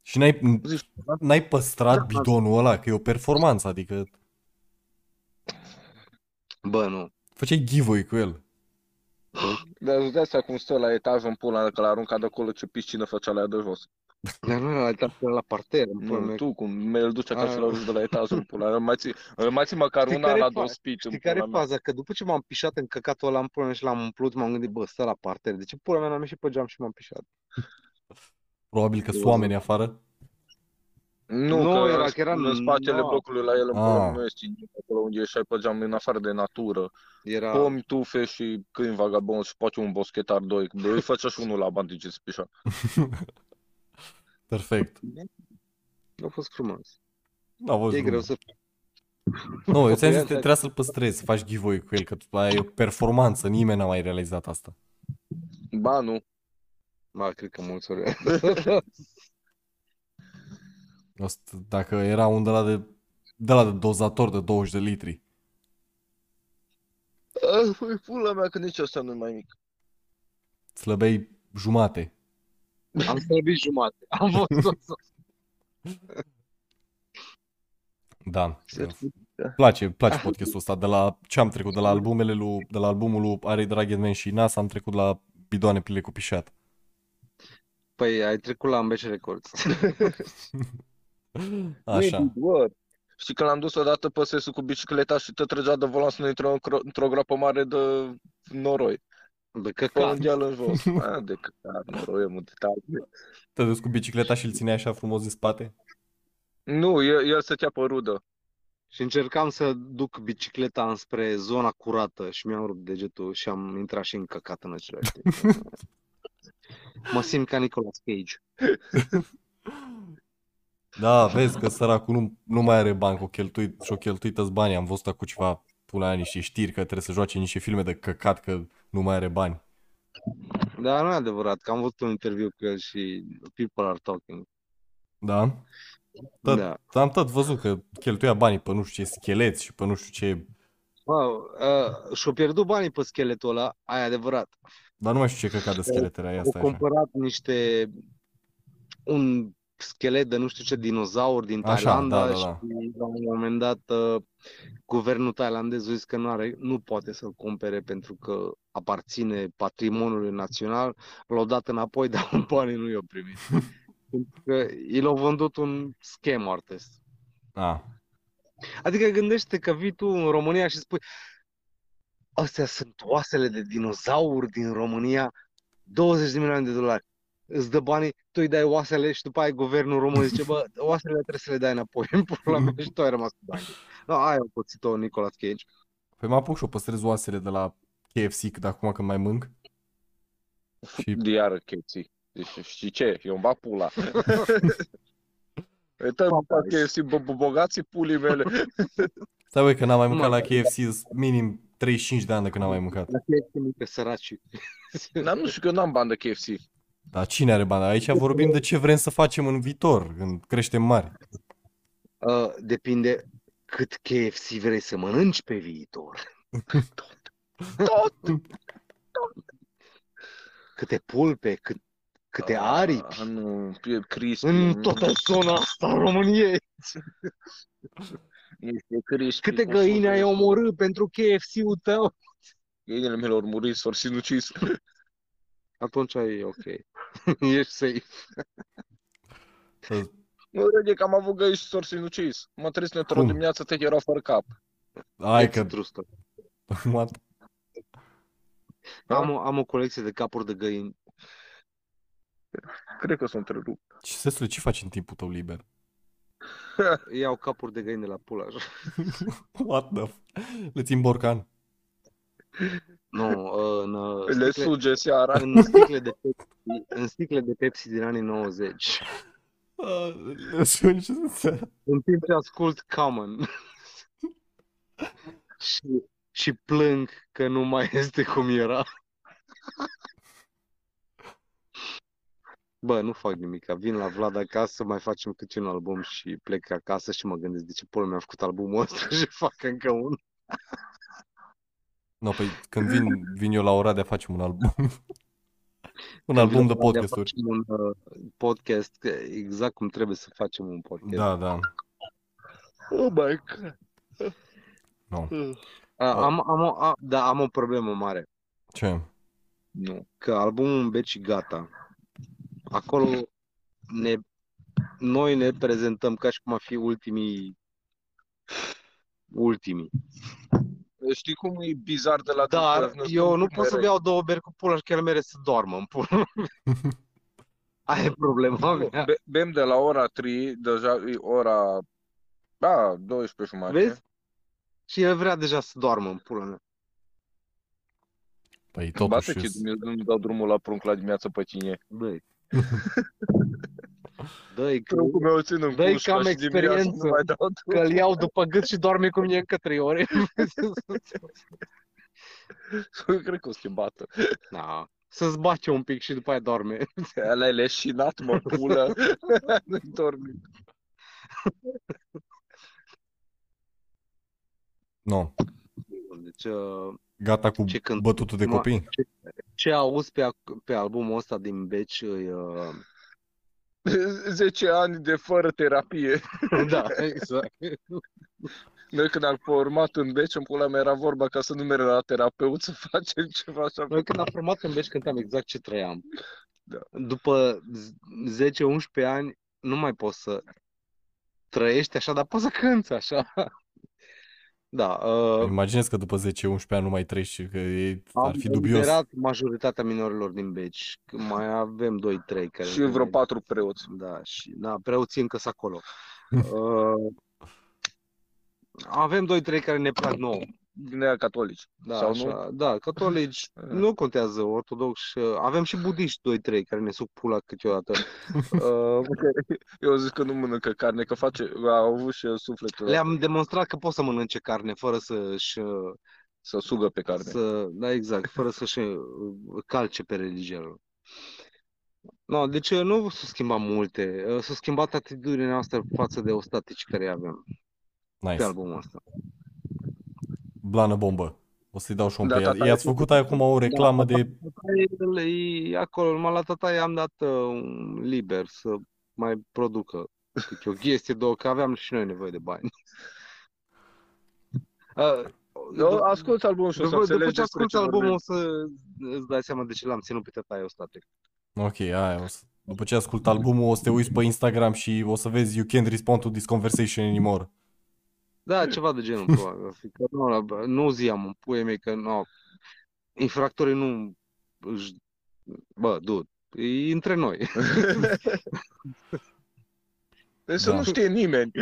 Și n-ai, Zici, n-ai păstrat bidonul ăla, că e o performanță, adică Bă, nu. făceai giveaway cu el. Dar îți dai seama cum stă la etaj în pula mea, că l-a aruncat de acolo ce piscină făcea la ea de jos. Dar nu era la etaj, era la parter. în pula Nu, mea. tu cum îl duce acasă A. la râs de la etaj în pula mea. Îl mai ții, îl mai ții măcar Știi un care an e la fa- două speech în Știi care pula e mea. faza? Că după ce m-am pișat în căcatul ăla în pula mea și l-am umplut, m-am gândit, bă, stă la parter. De ce pula mea n-am ieșit pe geam și m-am pișat? Probabil că sunt oameni afară. Nu, Nu, că era- în- că era în spatele noapte. blocului la el în pula mea Ah. nu este nimic acolo unde ieșai pe geam în afară de natură. Era... Pomi, tufe și câini vagabond și poate un boschetar doi. Bă, îi făcea și unul la bani ce se pișa. Perfect. A fost frumos. Da, vă E greu să... Nu, eu ți-am zis, Copia- te- trebuia să-l păstrezi, să faci giveaway cu el, că tu ai o performanță, nimeni n-a mai realizat asta. Ba, nu. Ba, cred că mulți ori. Asta, dacă era un de la de, de la de dozator de 20 de litri. Ah, Păi, pula mea, că nici asta nu e mai mic. Slăbeai jumate. Am slăbit jumate. Am fost tot. Da. Se Place, place podcastul ăsta. De la ce am trecut? De la albumele lui, de la albumul lui Are Draghetman și Nas am trecut la bidoane pline cu pișat. Păi, ai trecut la Ambeș Records. Așa. Maybe what? Știi că l-am dus odată pe sesul cu bicicleta și te trăgea de volan să nu intră într-o, într-o groapă mare de noroi. De Pe un căcat. deal în jos. A, de căcat, mă rog, e multe detalii. Te dus cu bicicleta și îl țineai așa frumos în spate? Nu, el, el stătea pe rudă. Și încercam să duc bicicleta înspre zona curată și mi-am rupt degetul și am intrat și în căcat în același timp. Mă simt ca Nicolas Cage. Da, vezi că săracul nu, nu mai are bani, că o cheltuit și-o cheltuit toți banii. Am văzut cu ceva pula aia niște știri că trebuie să joace niște filme de căcat că nu mai are bani. Dar nu e adevărat, că am văzut un interviu cu el și people are talking. Da? Tot, Da. Am tot văzut că cheltuia banii pe nu știu ce scheleți și pe nu știu ce... Bă, uh, și-a pierdut banii pe scheletul ăla, aia e adevărat. Dar nu mai știu ce căcat de schelete era Au asta așa. cumpărat niște un schelet de nu știu ce dinozaur din Așa, Thailanda da, da, și da. la un moment dat uh, guvernul thailandez a zis că nu, are, nu poate să-l cumpere pentru că aparține patrimoniului național, l-au dat înapoi, dar banii nu i-au primit. pentru că i l-au vândut un scam artist. A, Adică gândește că vii tu în România și spui astea sunt oasele de dinozauri din România, 20 de milioane de dolari. Îți dă banii, tu îi dai oasele și după aia guvernul român zice, bă, oasele trebuie să le dai înapoi în pula mea și tu ai rămas cu banii. No, aia a pățit-o Nicolas Cage. Păi mă apuc și o păstrez oasele de la KFC, că de acum când mai mânc. Și De iară chepții. Deci știi ce? Eu îmi bag pula. Uită-mă pe KFC, bă- bă- bogații pulii mele. stai băi că n-am mai Nu mâncat la mai- KFC s- minim 35 de ani de când n-am mai mâncat. La chestii pe săraci. Dar nu știu că eu n-am bani de KFC. Dar cine are bani? Aici vorbim de ce vrem să facem în viitor, când creștem mari. Uh, depinde cât KFC vrei să mănânci pe viitor. Tot! Câte pulpe, cât, câte aripi. Ah, nu, e crispy. În toată zona asta a României. Este crispy. Câte cu găini ai suflet. omorât pentru KFC-ul tău? Găinile mele au murit, s-au sinucis. Atunci e ok. Ești safe. Nu râde că am avut găini și s-au sinucis. Mă trezit într-o Cum? dimineață, te erau fără cap. Hai It's că... a true story. What? Da? Am, o, am o colecție de capuri de găini. Cred că sunt întrerupt. Ce sesule, ce faci în timpul tău liber? Iau capuri de găini de la pulaj. What the f... Le țin borcan. Nu, în, uh, Le sticle, suge seara. în, sticle de Pepsi, în sticle de Pepsi din anii 90. Ah, Le sun și În timp ce ascult Common. și, și plâng că nu mai este cum era. Bă, nu fac nimic. Vin la Vlad acasă, mai facem câte un album și plec acasă și mă gândesc de ce pula mi-a făcut albumul ăsta și fac încă un. No, păi când vin, vin eu la Oradea facem un album. un album de podcasturi. Facem un uh, podcast exact cum trebuie să facem un podcast. Da, da. Oh my god. No. A, am, am, o, a, da, am o problemă mare. Ce? Nu. Că albumul Beci gata. Acolo ne, noi ne prezentăm ca și cum ar fi ultimii ultimii. Știi cum e bizar de la Dar Dumnezeu? eu nu pot să mereu. beau două beri cu pula și chiar mere să doarmă în pula. Aia e problema Nu, mea. be- Bem de la ora 3, deja e ora... Da, 12 jumate. Vezi? Și el vrea deja să doarmă în pula mea. Păi Bate totuși... ce Dumnezeu nu dau drumul la prunc la dimineață pe cine. Dă-i. Dă-i că, Pruncul meu țin în Dă-i cușcă cam și dimineața experiență. nu mai dau că drumul. îl iau după gât și doarme cu mine încă trei ore. Cred că o să te bată. Da. Să-ți bace un pic și după aia doarme. Ăla e leșinat, mă, pulă. Nu-i dormi. No. Deci, uh, Gata cu Ce cânt- bătutul de Ma- copii? ce auzi pe, ac- pe albumul ăsta din Beci, e, uh, 10 ani de fără terapie. da, exact. Noi când am format în Beci, în pula mea era vorba ca să nu mergem la terapeut să facem ceva așa. Noi când am format în Beci cântam exact ce trăiam. Da. După z- 10-11 ani nu mai poți să trăiești așa, dar poți să cânți așa. Da, uh, Imaginez că după 10-11 ani nu mai treci, că e, ar am fi dubios. eliberat majoritatea minorilor din Beci. Că Mai avem 2-3 care... Și vreo patru preoți. Da, și da, preoții încă sunt acolo. Uh, avem 2-3 care ne plac nouă. Din aia catolici. Da, Sau așa, nu? da, catolici, nu contează, ortodoxi, uh, avem și budiști 2-3 care ne suc pula câteodată. Uh, Eu zic că nu mănâncă carne, că face, a avut și el sufletul ăsta le-am demonstrat că pot să mănânce carne fără să-și, uh, să sugă pe carne. să, da, exact, fără să-și uh, calce pe religia lor. No, deci uh, nu s-au schimbat multe, uh, s-a schimbat atitudinea noastră față de ostatici care îi avem pe Nice. albumul ăsta. Blană bombă. O să-i dau și un Da, pe ea. tata, I-ați e- făcut acum o reclamă de... El e acolo, numai la tata i-am dat uh, liber să mai producă câte o chestie, două, că aveam și noi nevoie de bani. Uh, Eu ascult albumul și o să după, după înțelegi ce despre asculti ce albumul vorbim. o să îți dai seama de ce l-am ținut pe tata Eustate. Ok, aia. O să... După ce ascult albumul, o să te uiți pe Instagram și o să vezi You can't respond to this conversation anymore. Da, ceva de genul, probabil. va fi. Că nu, la- nu zi am în puie mei că nu, infractorii nu își... Bă, dude, e între noi. Deci să Da. nu știe nimeni.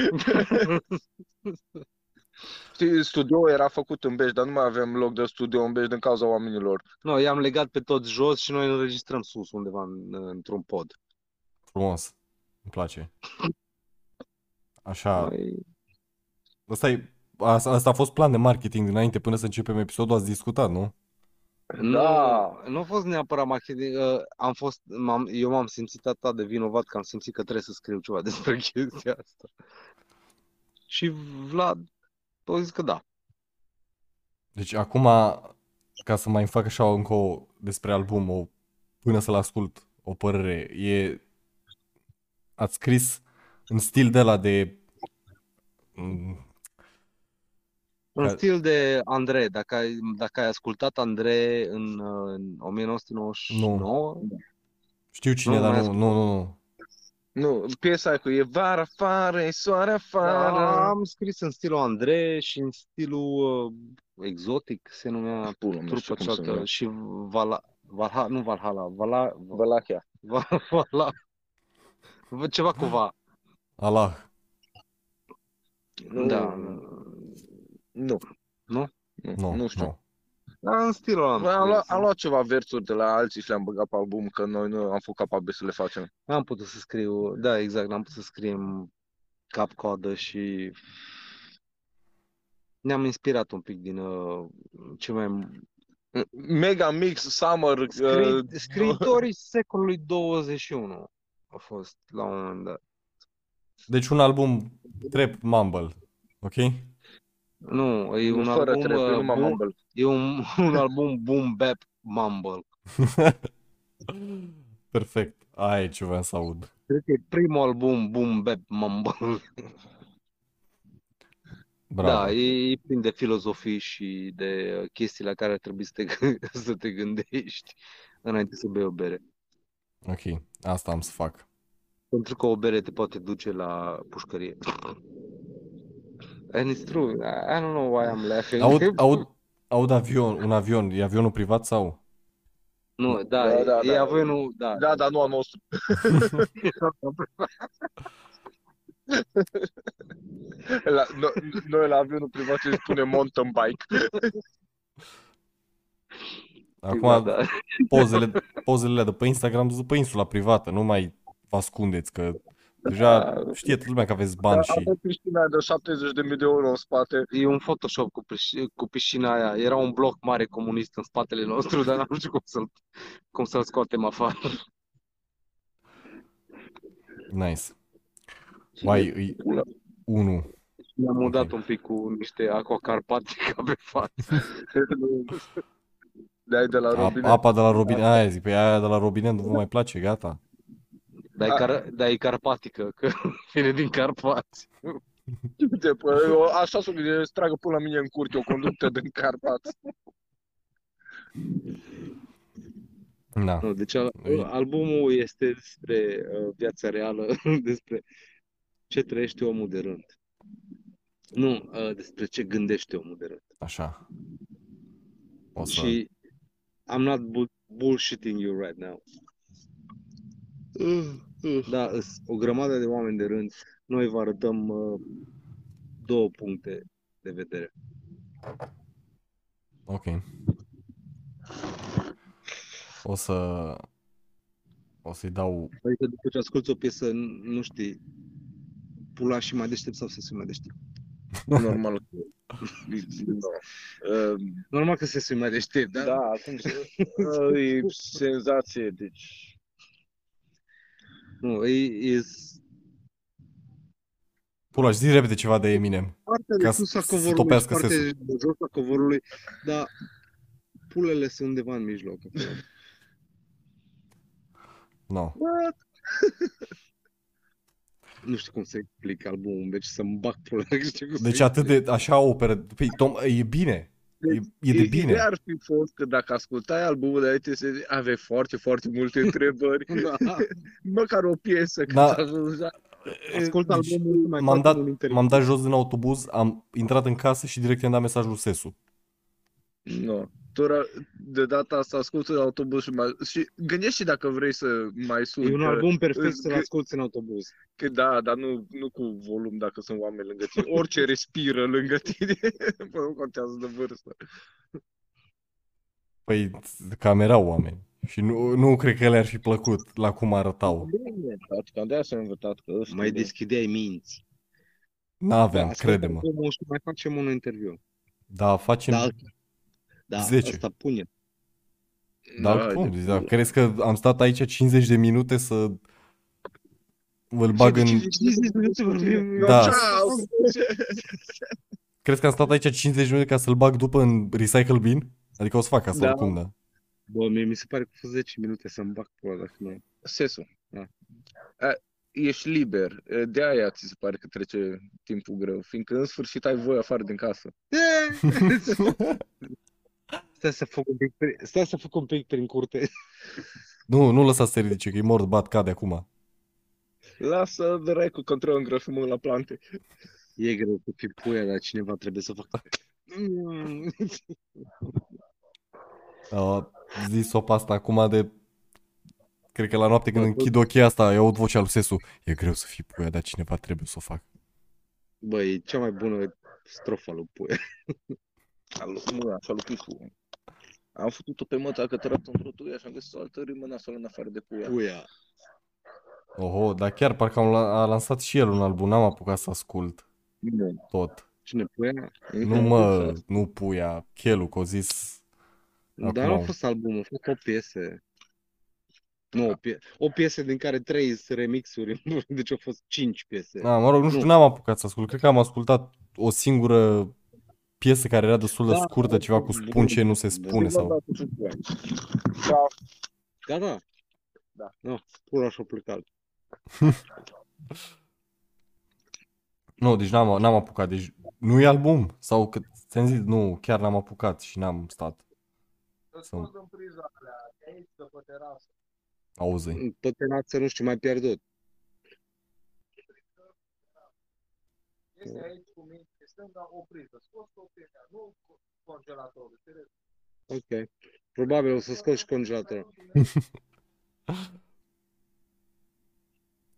Știi, studio era făcut în Beș, dar nu mai avem loc de studio în Beș din cauza oamenilor. Nu, i-am legat pe toți jos și noi înregistrăm sus undeva în, într-un pod. Frumos. Îmi place. Așa. Noi... Asta, e, asta, asta a fost plan de marketing dinainte până să începem episodul. Ați discutat, nu? Da. Nu, nu a fost neapărat marketing. uh, Am fost, m-am, eu m-am simțit atât de vinovat că am simțit că trebuie să scriu ceva despre chestia asta. Și Vlad a zis că da. Deci acum, ca să mai fac așa încă o, despre album, o, până să-l ascult, o părere, e... Ați scris în stil de la de... mm, În Ca- stil de Andrei, dacă ai, dacă ai ascultat Andrei în, uh, în 1999, Știu cine, Nu, dar mai nu, ascult. nu, nu, nu. Nu, piesa aia cu e vara afară, e soare afară. Da, am scris în stilul Andrei și în stilul uh, exotic, se numea Pula, nu știu trupa cum se cealaltă numea. și Vala, Valha, nu Valhalla, Vala, Valachia. Va- Vala, ceva cu Va. Allah. Nu, Da. Nu. Nu? Nu, nu știu. nu. Da, în stilul ăla Am, am luat, scris. am luat ceva versuri de la alții și le-am băgat pe album, că noi nu am fost capabili să le facem. N-am putut să scriu, da, exact, n-am putut să scriem cap-coadă și ne-am inspirat un pic din uh, ce mai... Mega Mix Summer. Scri... uh, Scriitorii secolului 21 a fost la un moment dat. Deci un album trap mumble, ok? Nu, e un fără album, trap, e uh, numai boom, mumble. e un, un album boom bap mumble. Perfect. Aia e ce vreau să aud. Cred că e primul album boom bap mumble. Bravo. Da, e, e plin de filozofii și de uh, chestii la care ar trebui să te, gâ- să te gândești înainte să bei o bere. Ok, asta am să fac. Pentru că o bere te poate duce la pușcărie. And it's true. I I don't know why I'm laughing. Aud, aud, aud avion, un avion, e avionul privat sau? Nu, da, Da, da, e da. avionul, da. Da, dar nu a nostru. La, no, noi la avionul privat îi spunem mountain bike. Acum Da, da. pozele, pozele de pe Instagram sunt pe insula privată, nu mai vă ascundeți că deja Da. știe toată lumea că aveți bani și... Avem piscina de 70.000 de euro în spate. E un Photoshop cu, pisci- cu piscina aia. Era un bloc mare comunist în spatele nostru, dar nu știu cum să-l, cum să-l scoatem afară. Nice. Mai e unul. Ne-am Ok. mudat un pic cu niște aqua carpatica pe față. De de la A- robinet. Apa de la robinet, aia zic, pe aia de la robinet nu vă mai place, gata. Dar e, car, dar e carpatică, că vine din Carpați. Uite, pă, eu, așa să gândesc, să tragă până la mine în curte o conductă din Carpați. Da. Nu, deci al- E- albumul este despre uh, viața reală, despre ce trăiește omul de rând. Nu, uh, despre ce gândește omul de rând. Așa. O să... Și I'm not bu- bullshitting you right now. Da, îs o grămadă de oameni de rând. Noi vă arătăm uh, două puncte de vedere. Ok. O să... O să-i dau... Adică după ce asculti o piesă, n- nu știi, pula și mai deștept sau se mai deștept. Normal. că- Da. Uh, Normal că se mai deștept, da? Da, atunci uh, e senzație, deci Nu, e, e Pula, și zi repede ceva de Eminem. partea Ca de să- sus a să covorului și topească partea sesul. de jos a covorului, dar pulele sunt undeva în mijloc. acolo. No. Nu știu cum să explic albumul, deci să-mi bag pulele. nu știu cum să Deci atât de... Așa o operă... Păi, Tom, e bine. E, e de bine. Ideea ar fi fost că dacă ascultai albumul de aici, se aveai foarte, foarte multe întrebări. Da. Măcar o piesă. că Da. ți-a ajuns la- Ascult Deci, albumul și mai M-am facem dat, un interviu. m-am dat jos din autobuz, am intrat în casă și direct i-am dat mesaj lui Sesu. Nu. Tu ra- de data asta asculti în autobuz și, mai... și gândești dacă vrei să mai suni. E un că- album perfect îți- să-l asculti în autobuz. Că da, dar nu, nu cu volum dacă sunt oameni lângă tine. Orice respiră lângă tine, bă, nu contează de vârstă. Păi, cam erau oameni. Și nu, nu cred că le-ar fi plăcut la cum arătau. Cam de asta am învățat că ăsta Mai de- deschideai minți. N-aveam, ascultă crede-mă. albumul și mai facem un interviu. Da, facem... Da, da, 10. asta pune. Dar Da, cum? de- Da, crezi că am stat aici 50 de minute să îl bag în... Da. Ciao! Crezi că am stat aici 50 de minute ca să-l bag după în recycle bin? Adică o să fac asta Da. oricum, da. Bă, mie mi se pare că a fost 10 minute să-mi bag pula dacă nu. Sesu. Da. A, ești liber. De aia ți se pare că trece timpul greu, fiindcă în sfârșit ai voie afară din casă. Stai să fac un pic, prin- stai să fac un pic prin curte. Nu, nu lăsa să se ridice, că e mort, bat, cade acum. Lasă dracu control îngrășământ la plante. E greu să fii puia, dar cineva trebuie să facă. Uh, zi sopa asta acum de... Cred că la noapte când Bă, închid ochii asta, eu aud vocea lui Sesu. E greu să fii puia, dar cineva trebuie să o facă. Bă, e cea mai bună strofa lui puia. Alo, mă, așa lui Pisu. Am făcut-o pe măta că tărat într-o tuia și am găsit o altă rimă nasoală în afară de puia. Puia. Oho, dar chiar parcă am la- a lansat și el un album, n-am apucat să ascult Nu. tot. Cine puia? Nu mă, nu puia, Chelu, că o zis... Dar Acum. nu a fost albumul, a fost o piesă. Nu, o, pie- o piesă din care trei sunt remixuri, deci au fost cinci piese. Da, mă rog, nu știu, Nu. n-am apucat să ascult. Cred că am ascultat o singură piesă care era destul de Da, scurtă, da, ceva cu bun, spun ce nu se bun. spune sau... Da, da. Da. Nu, pula și-a plecat. Nu, deci n-am, n-am apucat. Deci nu e album? Sau că ți-am zis, nu, chiar n-am apucat și n-am stat. Sau auzi. Tot pe nață, nu știu, mai pierdut. Este aici cu mine, stânga o priză. Scos o priză, nu congelatorul. Ok. Probabil o să scoți și congelatorul.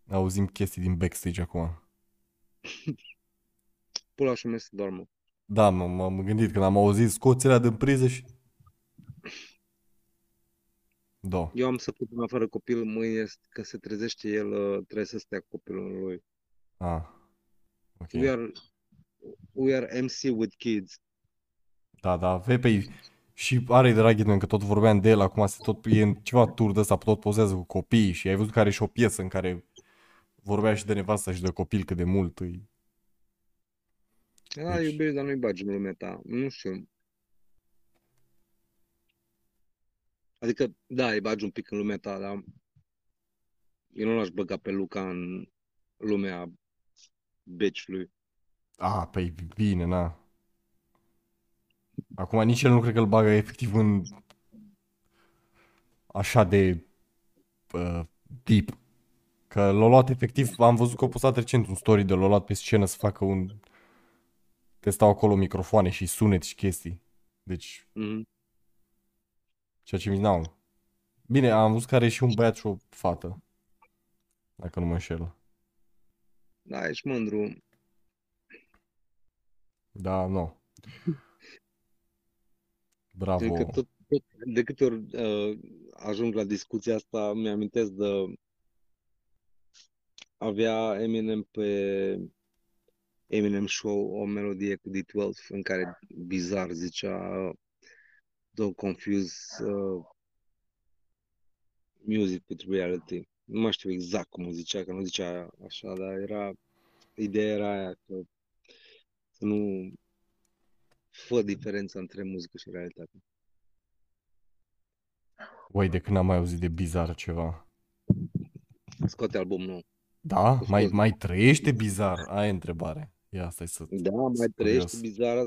Auzim chestii din backstage acum. Pula și mers să doarmă. Da, m- m-am gândit când am auzit scoți din priză și... Da. Eu am săptămâna fără copil, mâine că se trezește el, uh, trebuie să stea cu copilul lui. Ah. Ok. We are, we are MC with kids. Da, da, vei pe și are draghi că tot vorbeam de el, acum se tot e în ceva tur de ăsta, tot pozează cu copiii și ai văzut că are și o piesă în care vorbea și de nevasta și de copil cât de mult îi... Da, Deci- iubire, dar nu-i bagi în lumea ta. Nu știu. Adică, da, îi bagi un pic în lumea ta, dar eu nu l-aș băga pe Luca în lumea beciului. A, păi bine, na. Acum nici el nu cred că îl bagă efectiv în așa de uh, deep. Că l-a luat efectiv, am văzut că a postat recent un story de l-a luat pe scenă să facă un testau acolo microfoane și sunet și chestii. Deci, Mhm. ceea ce mi n-au. Bine, am văzut că are și un băiat și o fată. Dacă nu mă înșel. Da, ești mândru. Da, nu. Bravo. Cred că tot, tot, de câte ori uh, ajung la discuția asta, mi-amintesc de avea Eminem pe Eminem Show o melodie cu D12 în care bizar zicea Don't confuse uh, music with reality. Nu mai știu exact cum o zicea, că nu zicea așa, dar era ideea era aia că să nu fă diferența între muzică și realitate. Uai, de când am mai auzit de bizar ceva. Scoate album nou. Da? O Mai, scos. mai trăiește bizar? Aia e întrebare. Ia stai să... Da, mai Sunt trăiește curios. bizar,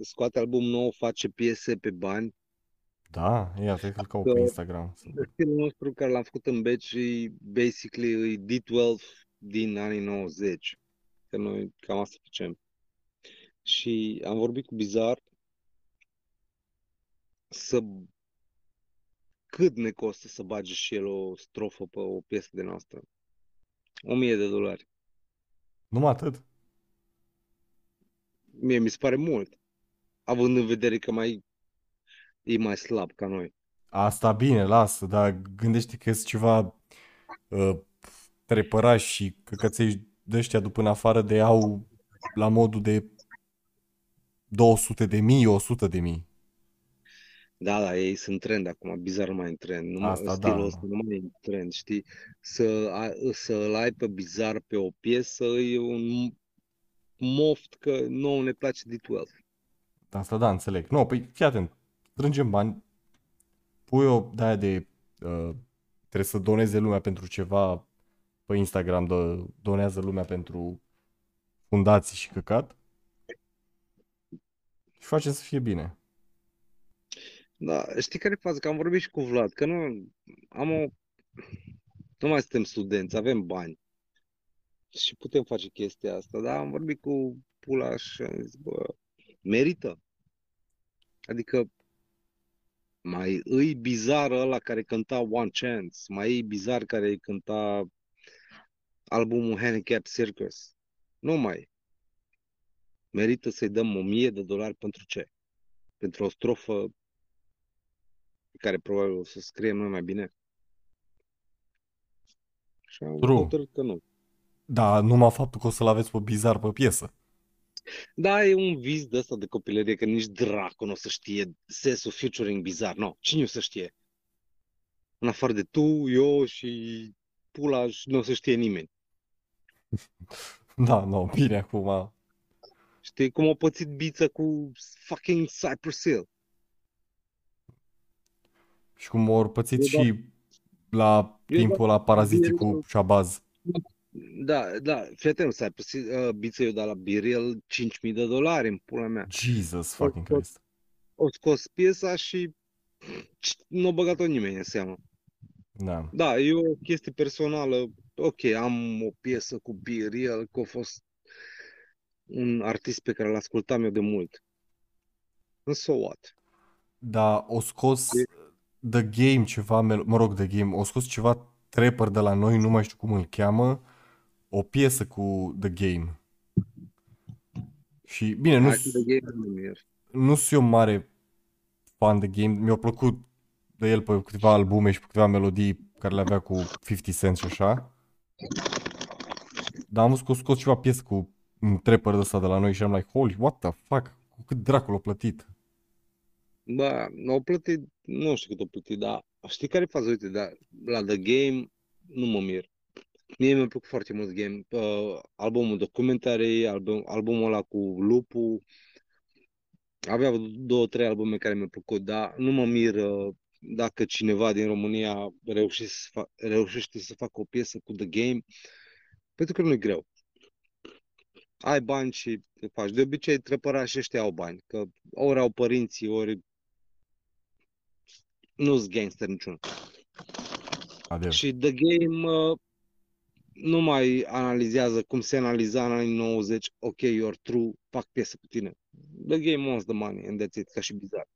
scoate album nou, face piese pe bani. Da? Ia, trebuie să-l caut Că- pe Instagram. Stilul nostru care l-am făcut în Beci e basically e D12 din anii 90. Că noi cam asta facem. Și am vorbit cu Bizar să cât ne costă să bage și el o strofă pe o piesă de noastră. 1000 de dolari. Numai atât? Mie mi se pare mult. Având în vedere că mai e mai slab ca noi. Asta bine, lasă, dar gândește că sunt ceva uh, trepărași și căcăței de ăștia după în afară de au la modul de 200 de mii, 100 de mii. Da, da, ei sunt trend acum, bizar nu mai e în trend. Nu mai, Asta stilul da. ăsta nu mai e în trend, știi? Să, a, să-l ai pe bizar pe o piesă e un moft că nouă ne place D12. Asta da, înțeleg. Nu, păi fii atent, strângem bani, pui o de-aia de uh, trebuie să doneze lumea pentru ceva pe Instagram, do, donează lumea pentru fundații și căcat și facem să fie bine. Da, știi care e faza? Că am vorbit și cu Vlad, că nu am o... Nu mai suntem studenți, avem bani. Și putem face chestia asta, dar am vorbit cu Pula și am zis, bă, merită. Adică mai îi bizar ăla care cânta One Chance, mai e bizar care cânta albumul Handicap Circus. Nu mai. Merită să-i dăm o mie de dolari pentru ce? Pentru o strofă pe care probabil o să scriem noi mai bine. Și am True. hotărât că nu. Da, numai faptul că o să-l aveți pe bizar pe piesă. Da, e un vis de ăsta de copilărie, că nici dracu nu o să știe sensul featuring bizar. Nu, cine o să știe? În afară de tu, eu și Pula, și nu o să știe nimeni. Da, nu, bine acum. Știi cum a pățit biță cu fucking Cypress Hill? Și cum au pățit Eu și la eu timpul la paraziții cu eu- Shabazz. Da, da, fii atent, Cypress Hill, uh, biță eu dat la Birel 5.000 de dolari în pula mea. Jesus fucking tot- Christ. O scos piesa și nu a băgat-o nimeni în seamă. Da. Da, e o chestie personală. Ok, am o piesă cu Birel, că a fost un artist pe care l ascultam eu de mult. Însă, so what? Da, o scos The Game ceva, mel- mă rog, The Game, o scos ceva trapper de la noi, nu mai știu cum îl cheamă, o piesă cu The Game. Și bine, nu, Hai că de game nu mi-e. nu sunt eu mare fan de Game, mi-a plăcut de el pe câteva albume și pe câteva melodii care le avea cu 50 Cent și așa. Dar am văzut că o scos ceva piesă cu un trapper de ăsta de la noi și am like, holy, what the fuck? Cu cât dracul a plătit? Ba, au plătit, nu știu cât au plătit, dar știi care e faza? Uite, da, la The Game nu mă mir. Mie mi-a plăcut foarte mult The Game. Uh, albumul Documentary, album, albumul ăla cu Lupu. Avea două, trei albume care mi-au plăcut, dar nu mă mir uh, dacă cineva din România reușește să, fa- reușește să facă o piesă cu The Game, pentru că nu e greu. Ai bani și te faci. De obicei, trăpărașii ăștia au bani, că ori au părinții, ori nu sunt gangster niciun. Adev. Și The Game uh, nu mai analizează cum se analiza în anii 90, ok, you're true, fac piesă cu tine. The game wants the money and that's it, ca și bizar.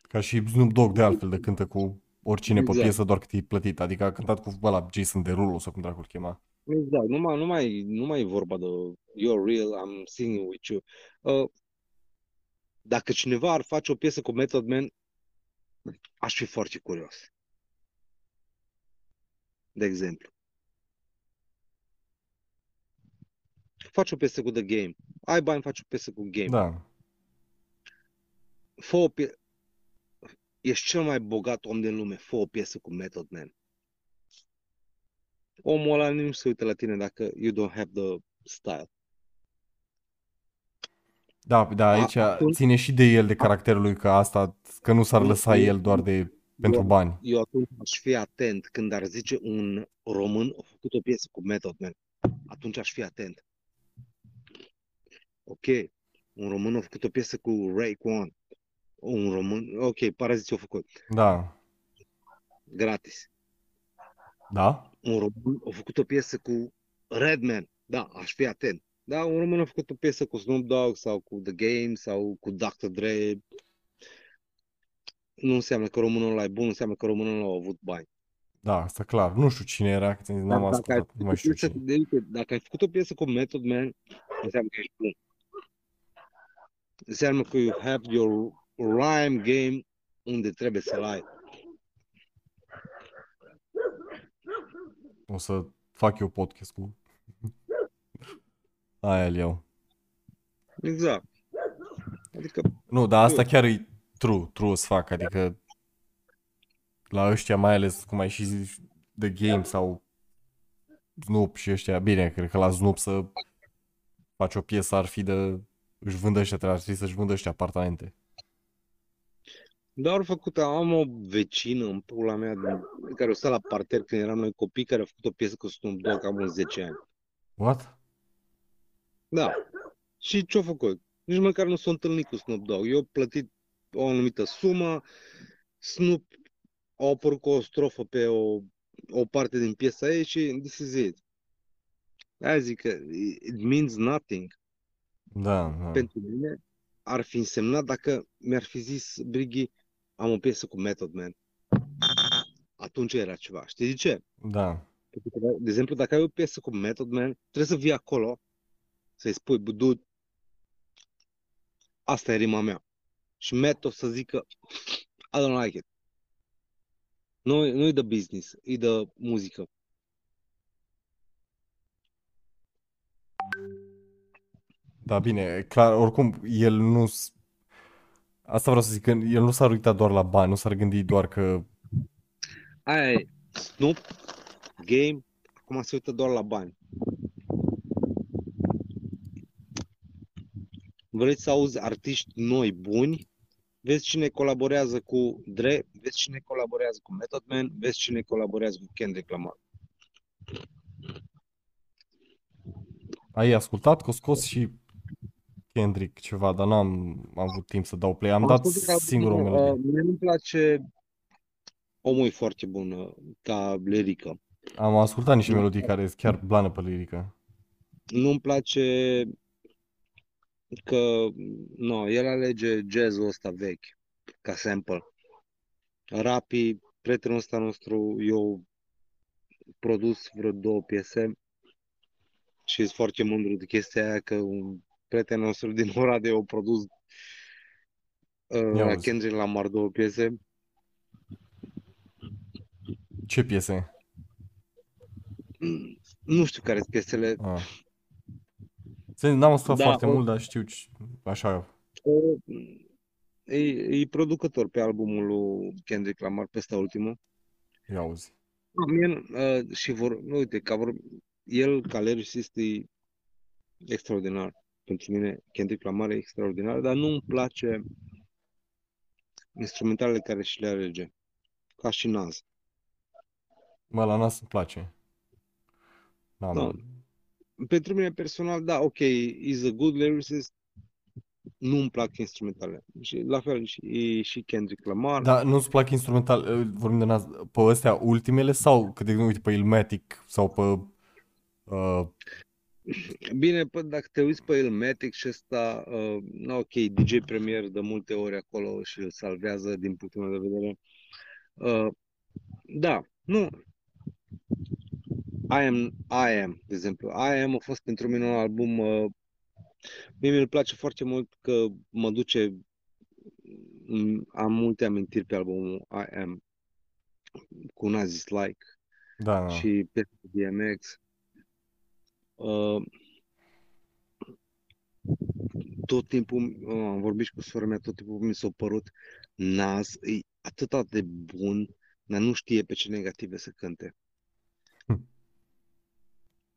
Ca și Snoop Dogg de altfel de cântă cu oricine pe Exact. piesă doar cât e plătit. Adică a cântat cu ăla Jason Derulo sau cum dracu îl chema. Exact, nu mai, nu mai, nu mai e vorba de you're real, I'm singing with you. Uh, dacă cineva ar face o piesă cu Method Man, aș fi foarte curios. De exemplu. Faci o piesă cu The Game. Ai bani, faci o piesă cu Game. Da. Fă o pie... Ești cel mai bogat om din lume. Fă o piesă cu Method Man. Omul ăla nu se uită la tine dacă you don't have the style. Da, da, aici atunci- ține și de el, de caracterul lui, că asta, că nu s-ar Nu, lăsa eu- el doar de pentru eu- bani. Eu atunci aș fi atent când ar zice un român a făcut o piesă cu Method Man. Atunci aș fi atent. Ok, un român a făcut o piesă cu Ray Kwan. Un român, ok, Paraziți au făcut. Da. Gratis. Da? Un român a făcut o piesă cu Redman. Da, aș fi atent. Da, un român a făcut o piesă cu Snoop Dogg sau cu The Game sau cu Dr. Dre. Nu înseamnă că românul ăla e bun, înseamnă că românul ăla a avut bani. Da, asta clar. Nu știu cine era, că ți-am zis, n-am Dar dacă ai ascultat, nu mai făcut știu o piesă, cine. de, uite, dacă ai făcut o piesă cu Method Man, înseamnă că ești bun. Înseamnă că you have your rhyme game unde trebuie să-l ai. O să fac eu podcast cu... Aia îl iau. Exact. Adică, Nu, dar asta chiar e true, true o să fac, adică la ăștia mai ales, cum ai și zis, The Game sau Snoop și ăștia, bine, cred că la Snoop să faci o piesă ar fi de își vândă ăștia, ar trebui să-și vândă ăștia apartamente. Doar făcut, am o vecină în pula mea de, care o stă la parter când eram noi copii, care a făcut o piesă cu Snoop Dogg cam în 10 ani. What? Da. Și ce-a făcut? Nici măcar nu s-a întâlnit cu Snoop Dogg. Eu plătit o anumită sumă, Snoop a apărut cu o strofă pe o, o parte din piesa ei și this is it. Aia zic că it means nothing. Da, da. Pentru mine ar fi însemnat dacă mi-ar fi zis Briggy, am o piesă cu Method Man. Atunci era ceva. Știi de ce? Da. Pentru că, De exemplu, dacă ai o piesă cu Method Man, trebuie să vii acolo să-i spui, bă, dude, asta e rima mea. Și Method să zică, I don't like it. Nu, nu e de business, e de muzică. Da, bine, clar, oricum, el nu... s- Asta vreau să zic, că el nu s-ar uita doar la bani, nu s-ar gândi doar că... Aia e Snoop, Game, acum se uită doar la bani. Vreți să auzi artiști noi, buni? Vezi cine colaborează cu Dre, vezi cine colaborează cu Method Man, vezi cine colaborează cu Kendrick Lamar. Ai ascultat că a scos și Kendrick ceva, dar n-am am avut timp să dau play. Am dat ascultat albumul, singur o uh, melodie. Mie nu-mi place omul e foarte bun uh, ca lirică. Am ascultat niște nu. melodii care sunt chiar blană pe lirică. Nu-mi place că no, el alege jazzul ăsta vechi ca sample. Rapi, prietenul ăsta nostru, eu produs vreo două piese și sunt foarte mândru de chestia aia că un prieten nostru din Oradea a produs uh, Ia la uzi. Kendrick Lamar două piese. Ce piese? Mm, Nu știu care sunt piesele. Ah. Să- N-am ascultat Da, foarte o- mult, dar știu ce- așa. O- E, e producător pe albumul lui Kendrick Lamar, pe ăsta ultimul. Ia auzi. Mie, uh, și vor, nu, uite, ca vor, el ca lyricist e extraordinar. Pentru mine Kendrick Lamar e extraordinar, dar nu-mi place instrumentalele care și le alege. Ca și Nas. Mă, la nas îmi place. Da, Da. Pentru mine personal, da, ok, is a good lyricist, nu-mi plac instrumentalele. Și la fel și, și Kendrick Lamar. Dar nu-ți plac instrumental, uh, vorbim de nas, pe astea ultimele sau, că de exemplu, uite, pe Ilmatic sau pe uh, Bine, pă, dacă te uiți pe Ilmatic și ăsta, uh, na, ok, DJ Premier de multe ori acolo și îl salvează din punctul meu de vedere. Uh, da, nu. I am, I am, de exemplu. I am a fost pentru mine un album, uh, mie mi-l place foarte mult că mă duce, m- am multe amintiri pe albumul I am, cu Nazis Like Da, da. și pe DMX. Uh, tot timpul, uh, am vorbit și cu sora mea, tot timpul mi s-a părut Nas e atât de bun, dar nu știe pe ce negative să cânte. Hm.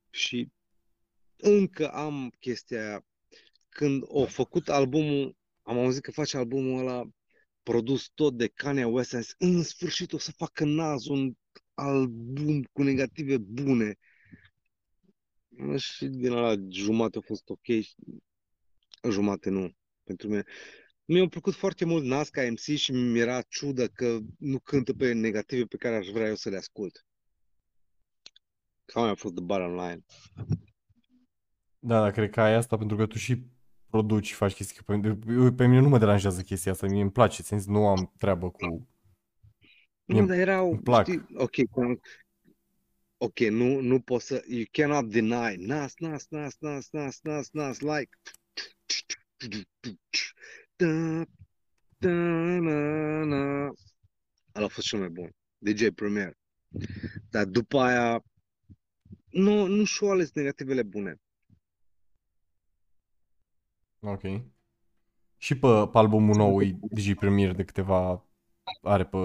Și încă am chestia aia. Când au făcut albumul, am auzit că face albumul ăla produs tot de Kanye West, am zis, în sfârșit o să facă Nas un album cu negative bune. Și din ăla jumate a fost ok, și jumate nu, pentru mine. Mi-a plăcut foarte mult Nas ca MC și mi-era ciudă că nu cântă pe negative pe care aș vrea eu să le ascult. Cam aia a fost the bottom line. Da, dar cred că ai asta pentru că tu și produci și faci chestii. Pe, pe mine nu mă deranjează chestia asta, mie îmi place, ți nu am treabă cu... Mie Nu, dar erau, îmi plac. știi, ok, cum- ok, nu, nu poți să, you cannot deny, nas, nas, nas, nas, nas, nas, nas, like, da, da, na, na. Ăla a fost cel mai bun, DJ Premier. Dar după aia, nu, nu și-au ales negativele bune. Ok. Și pe, pe albumul nou e Digi Premier de câteva... Are pe...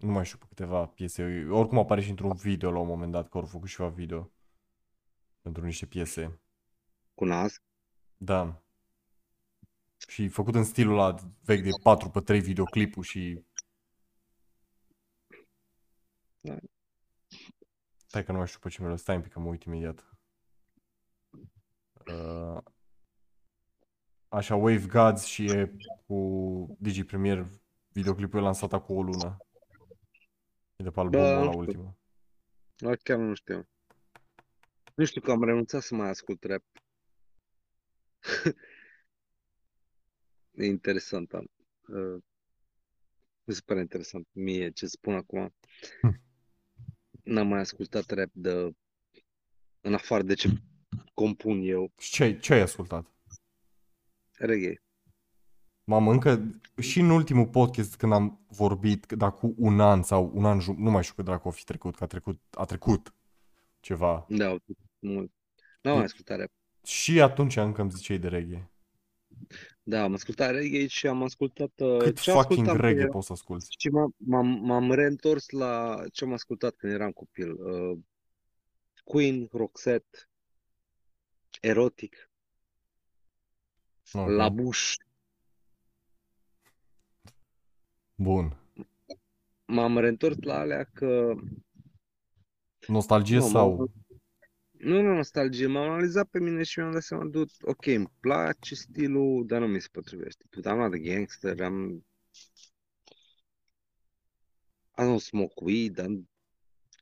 Nu mai știu pe câteva piese. Oricum apare și într-un video la un moment dat, că au făcut ceva video. Pentru niște piese. Cu nas. Da. Și făcut în stilul ăla vechi de 4 pe 3 videoclipul și... Da. Stai că nu mai știu pe ce mi Stai un pic că mă uit imediat. Uh, așa, Wave Gods și e cu Digi Premier. Videoclipul e lansat acum o lună. E de pe albumul Da, ăla nu știu. ultimul. Da, chiar nu știu. Nu știu că am renunțat să mai ascult rap. E interesant, am. Uh, mi se pare interesant mie ce spun acum. Hm. N-am mai ascultat rap de în afară de ce compun eu, Și ce, ai- ce ai ascultat? reggae. Mamă, încă și în ultimul podcast când am vorbit, că dacă cu un an sau un an, jum- nu mai știu cât dracu o fi trecut, că a trecut, a trecut ceva. Da, mult. N-am mai ascultat rap. Și atunci încă îmi ziceai de reggae. Da, am ascultat reggae și am ascultat uh, Cât ce fucking ascultam pe- reggae poți să asculti? Și m-am, m-am, m-am reîntors la ce am ascultat când eram copil. Uh, Queen, Roxette, Erotic, Ok. La Bun. M-am reîntors la alea că Nostalgie Nu, sau... nu, nu nostalgie, m-am analizat pe mine și mi-am dat seama, dude, ok, îmi place stilul, dar nu mi se potrivește. Dude, I'm not a gangster, I'm... I don't smoke weed, I'm...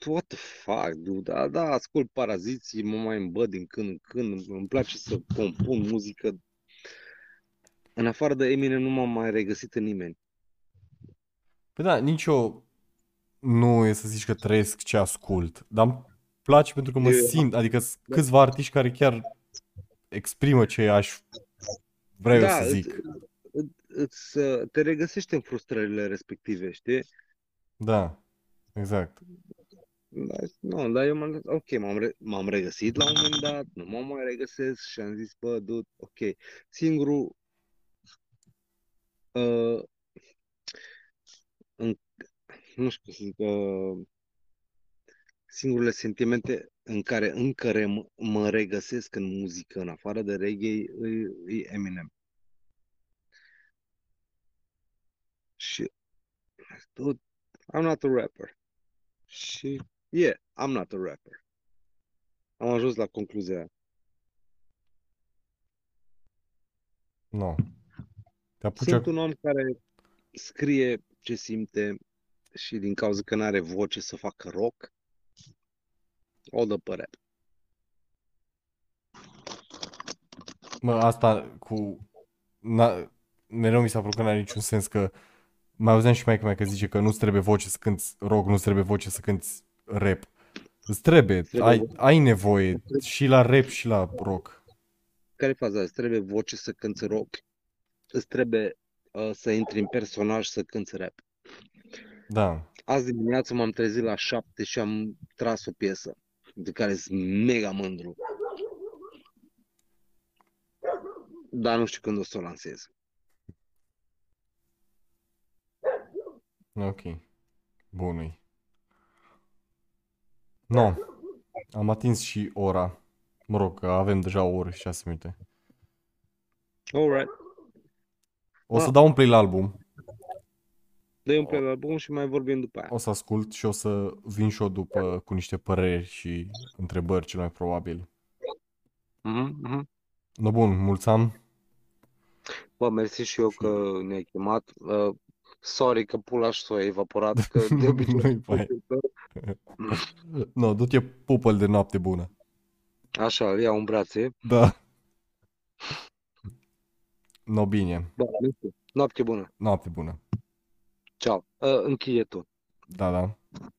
What the fuck, dude? Da, da, ascult paraziții, mă mai îmbăd din când în când, îmi place să compun muzică. În afară de Eminem nu m-am mai regăsit în nimeni. Păi da, nici eu nu e să zici că trăiesc ce ascult, dar îmi place pentru că mă Eu- simt, adică sunt câțiva artiști care chiar exprimă ce aș vrea eu Da, să zic. îți, îți, îți, uh, te regăsești în frustrările respective, știi? Da, exact. Da, nu, dar eu m-am ok, m-am, re- m-am regăsit la un moment dat, nu mă mai regăsesc și am zis, bă, dude, ok. Singurul uh, în, nu știu cum să zic, uh, singurele sentimente în care încă rem- mă regăsesc în muzică, în afară de reggae, e, e Eminem. Și, dude, I'm not a rapper. Și, yeah, I'm not a rapper. Am ajuns la concluzia aia. Nu. Te apuci Sunt ac- un om care scrie ce simte și din cauza că nu are voce să facă rock, o dă pe rap. Mă, asta cu... Na, mereu mi s-a părut că n-are niciun sens că mai auzeam și mai mea că zice că nu-ți trebuie voce să cânti rock, nu-ți trebuie voce să cânti rap. Îți trebuie, Trebuie ai, voce. ai nevoie și la rap și la rock. Care e faza? Îți trebuie voce să cânți rock? Îți trebuie uh, să intri în personaj să cânți rap? Da, Azi dimineață m-am trezit la șapte și am tras o piesă de care sunt mega mândru. Dar nu știu când o să o lansez. ok. Bunui. No, am atins și ora. Mă rog, că avem deja o oră și șase minute. Alright. O să Da. dau un play la album, dă un play la album și mai vorbim după aia. o să ascult și o să vin și eu după cu niște păreri și întrebări cel mai probabil. Mhm, mhm. No bun, mulțam. Bă, mersi și eu că ne-ai chemat. Uh, sorry că pula și s-a evaporat, că de obicei... Nu-i pai. No, du-te pupăl de noapte bună. Așa, îl iau în brațe. Da. No, bine. Bă, mersi. Noapte bună. Noapte bună. Ciao. Uh, încheie tot. Da, da.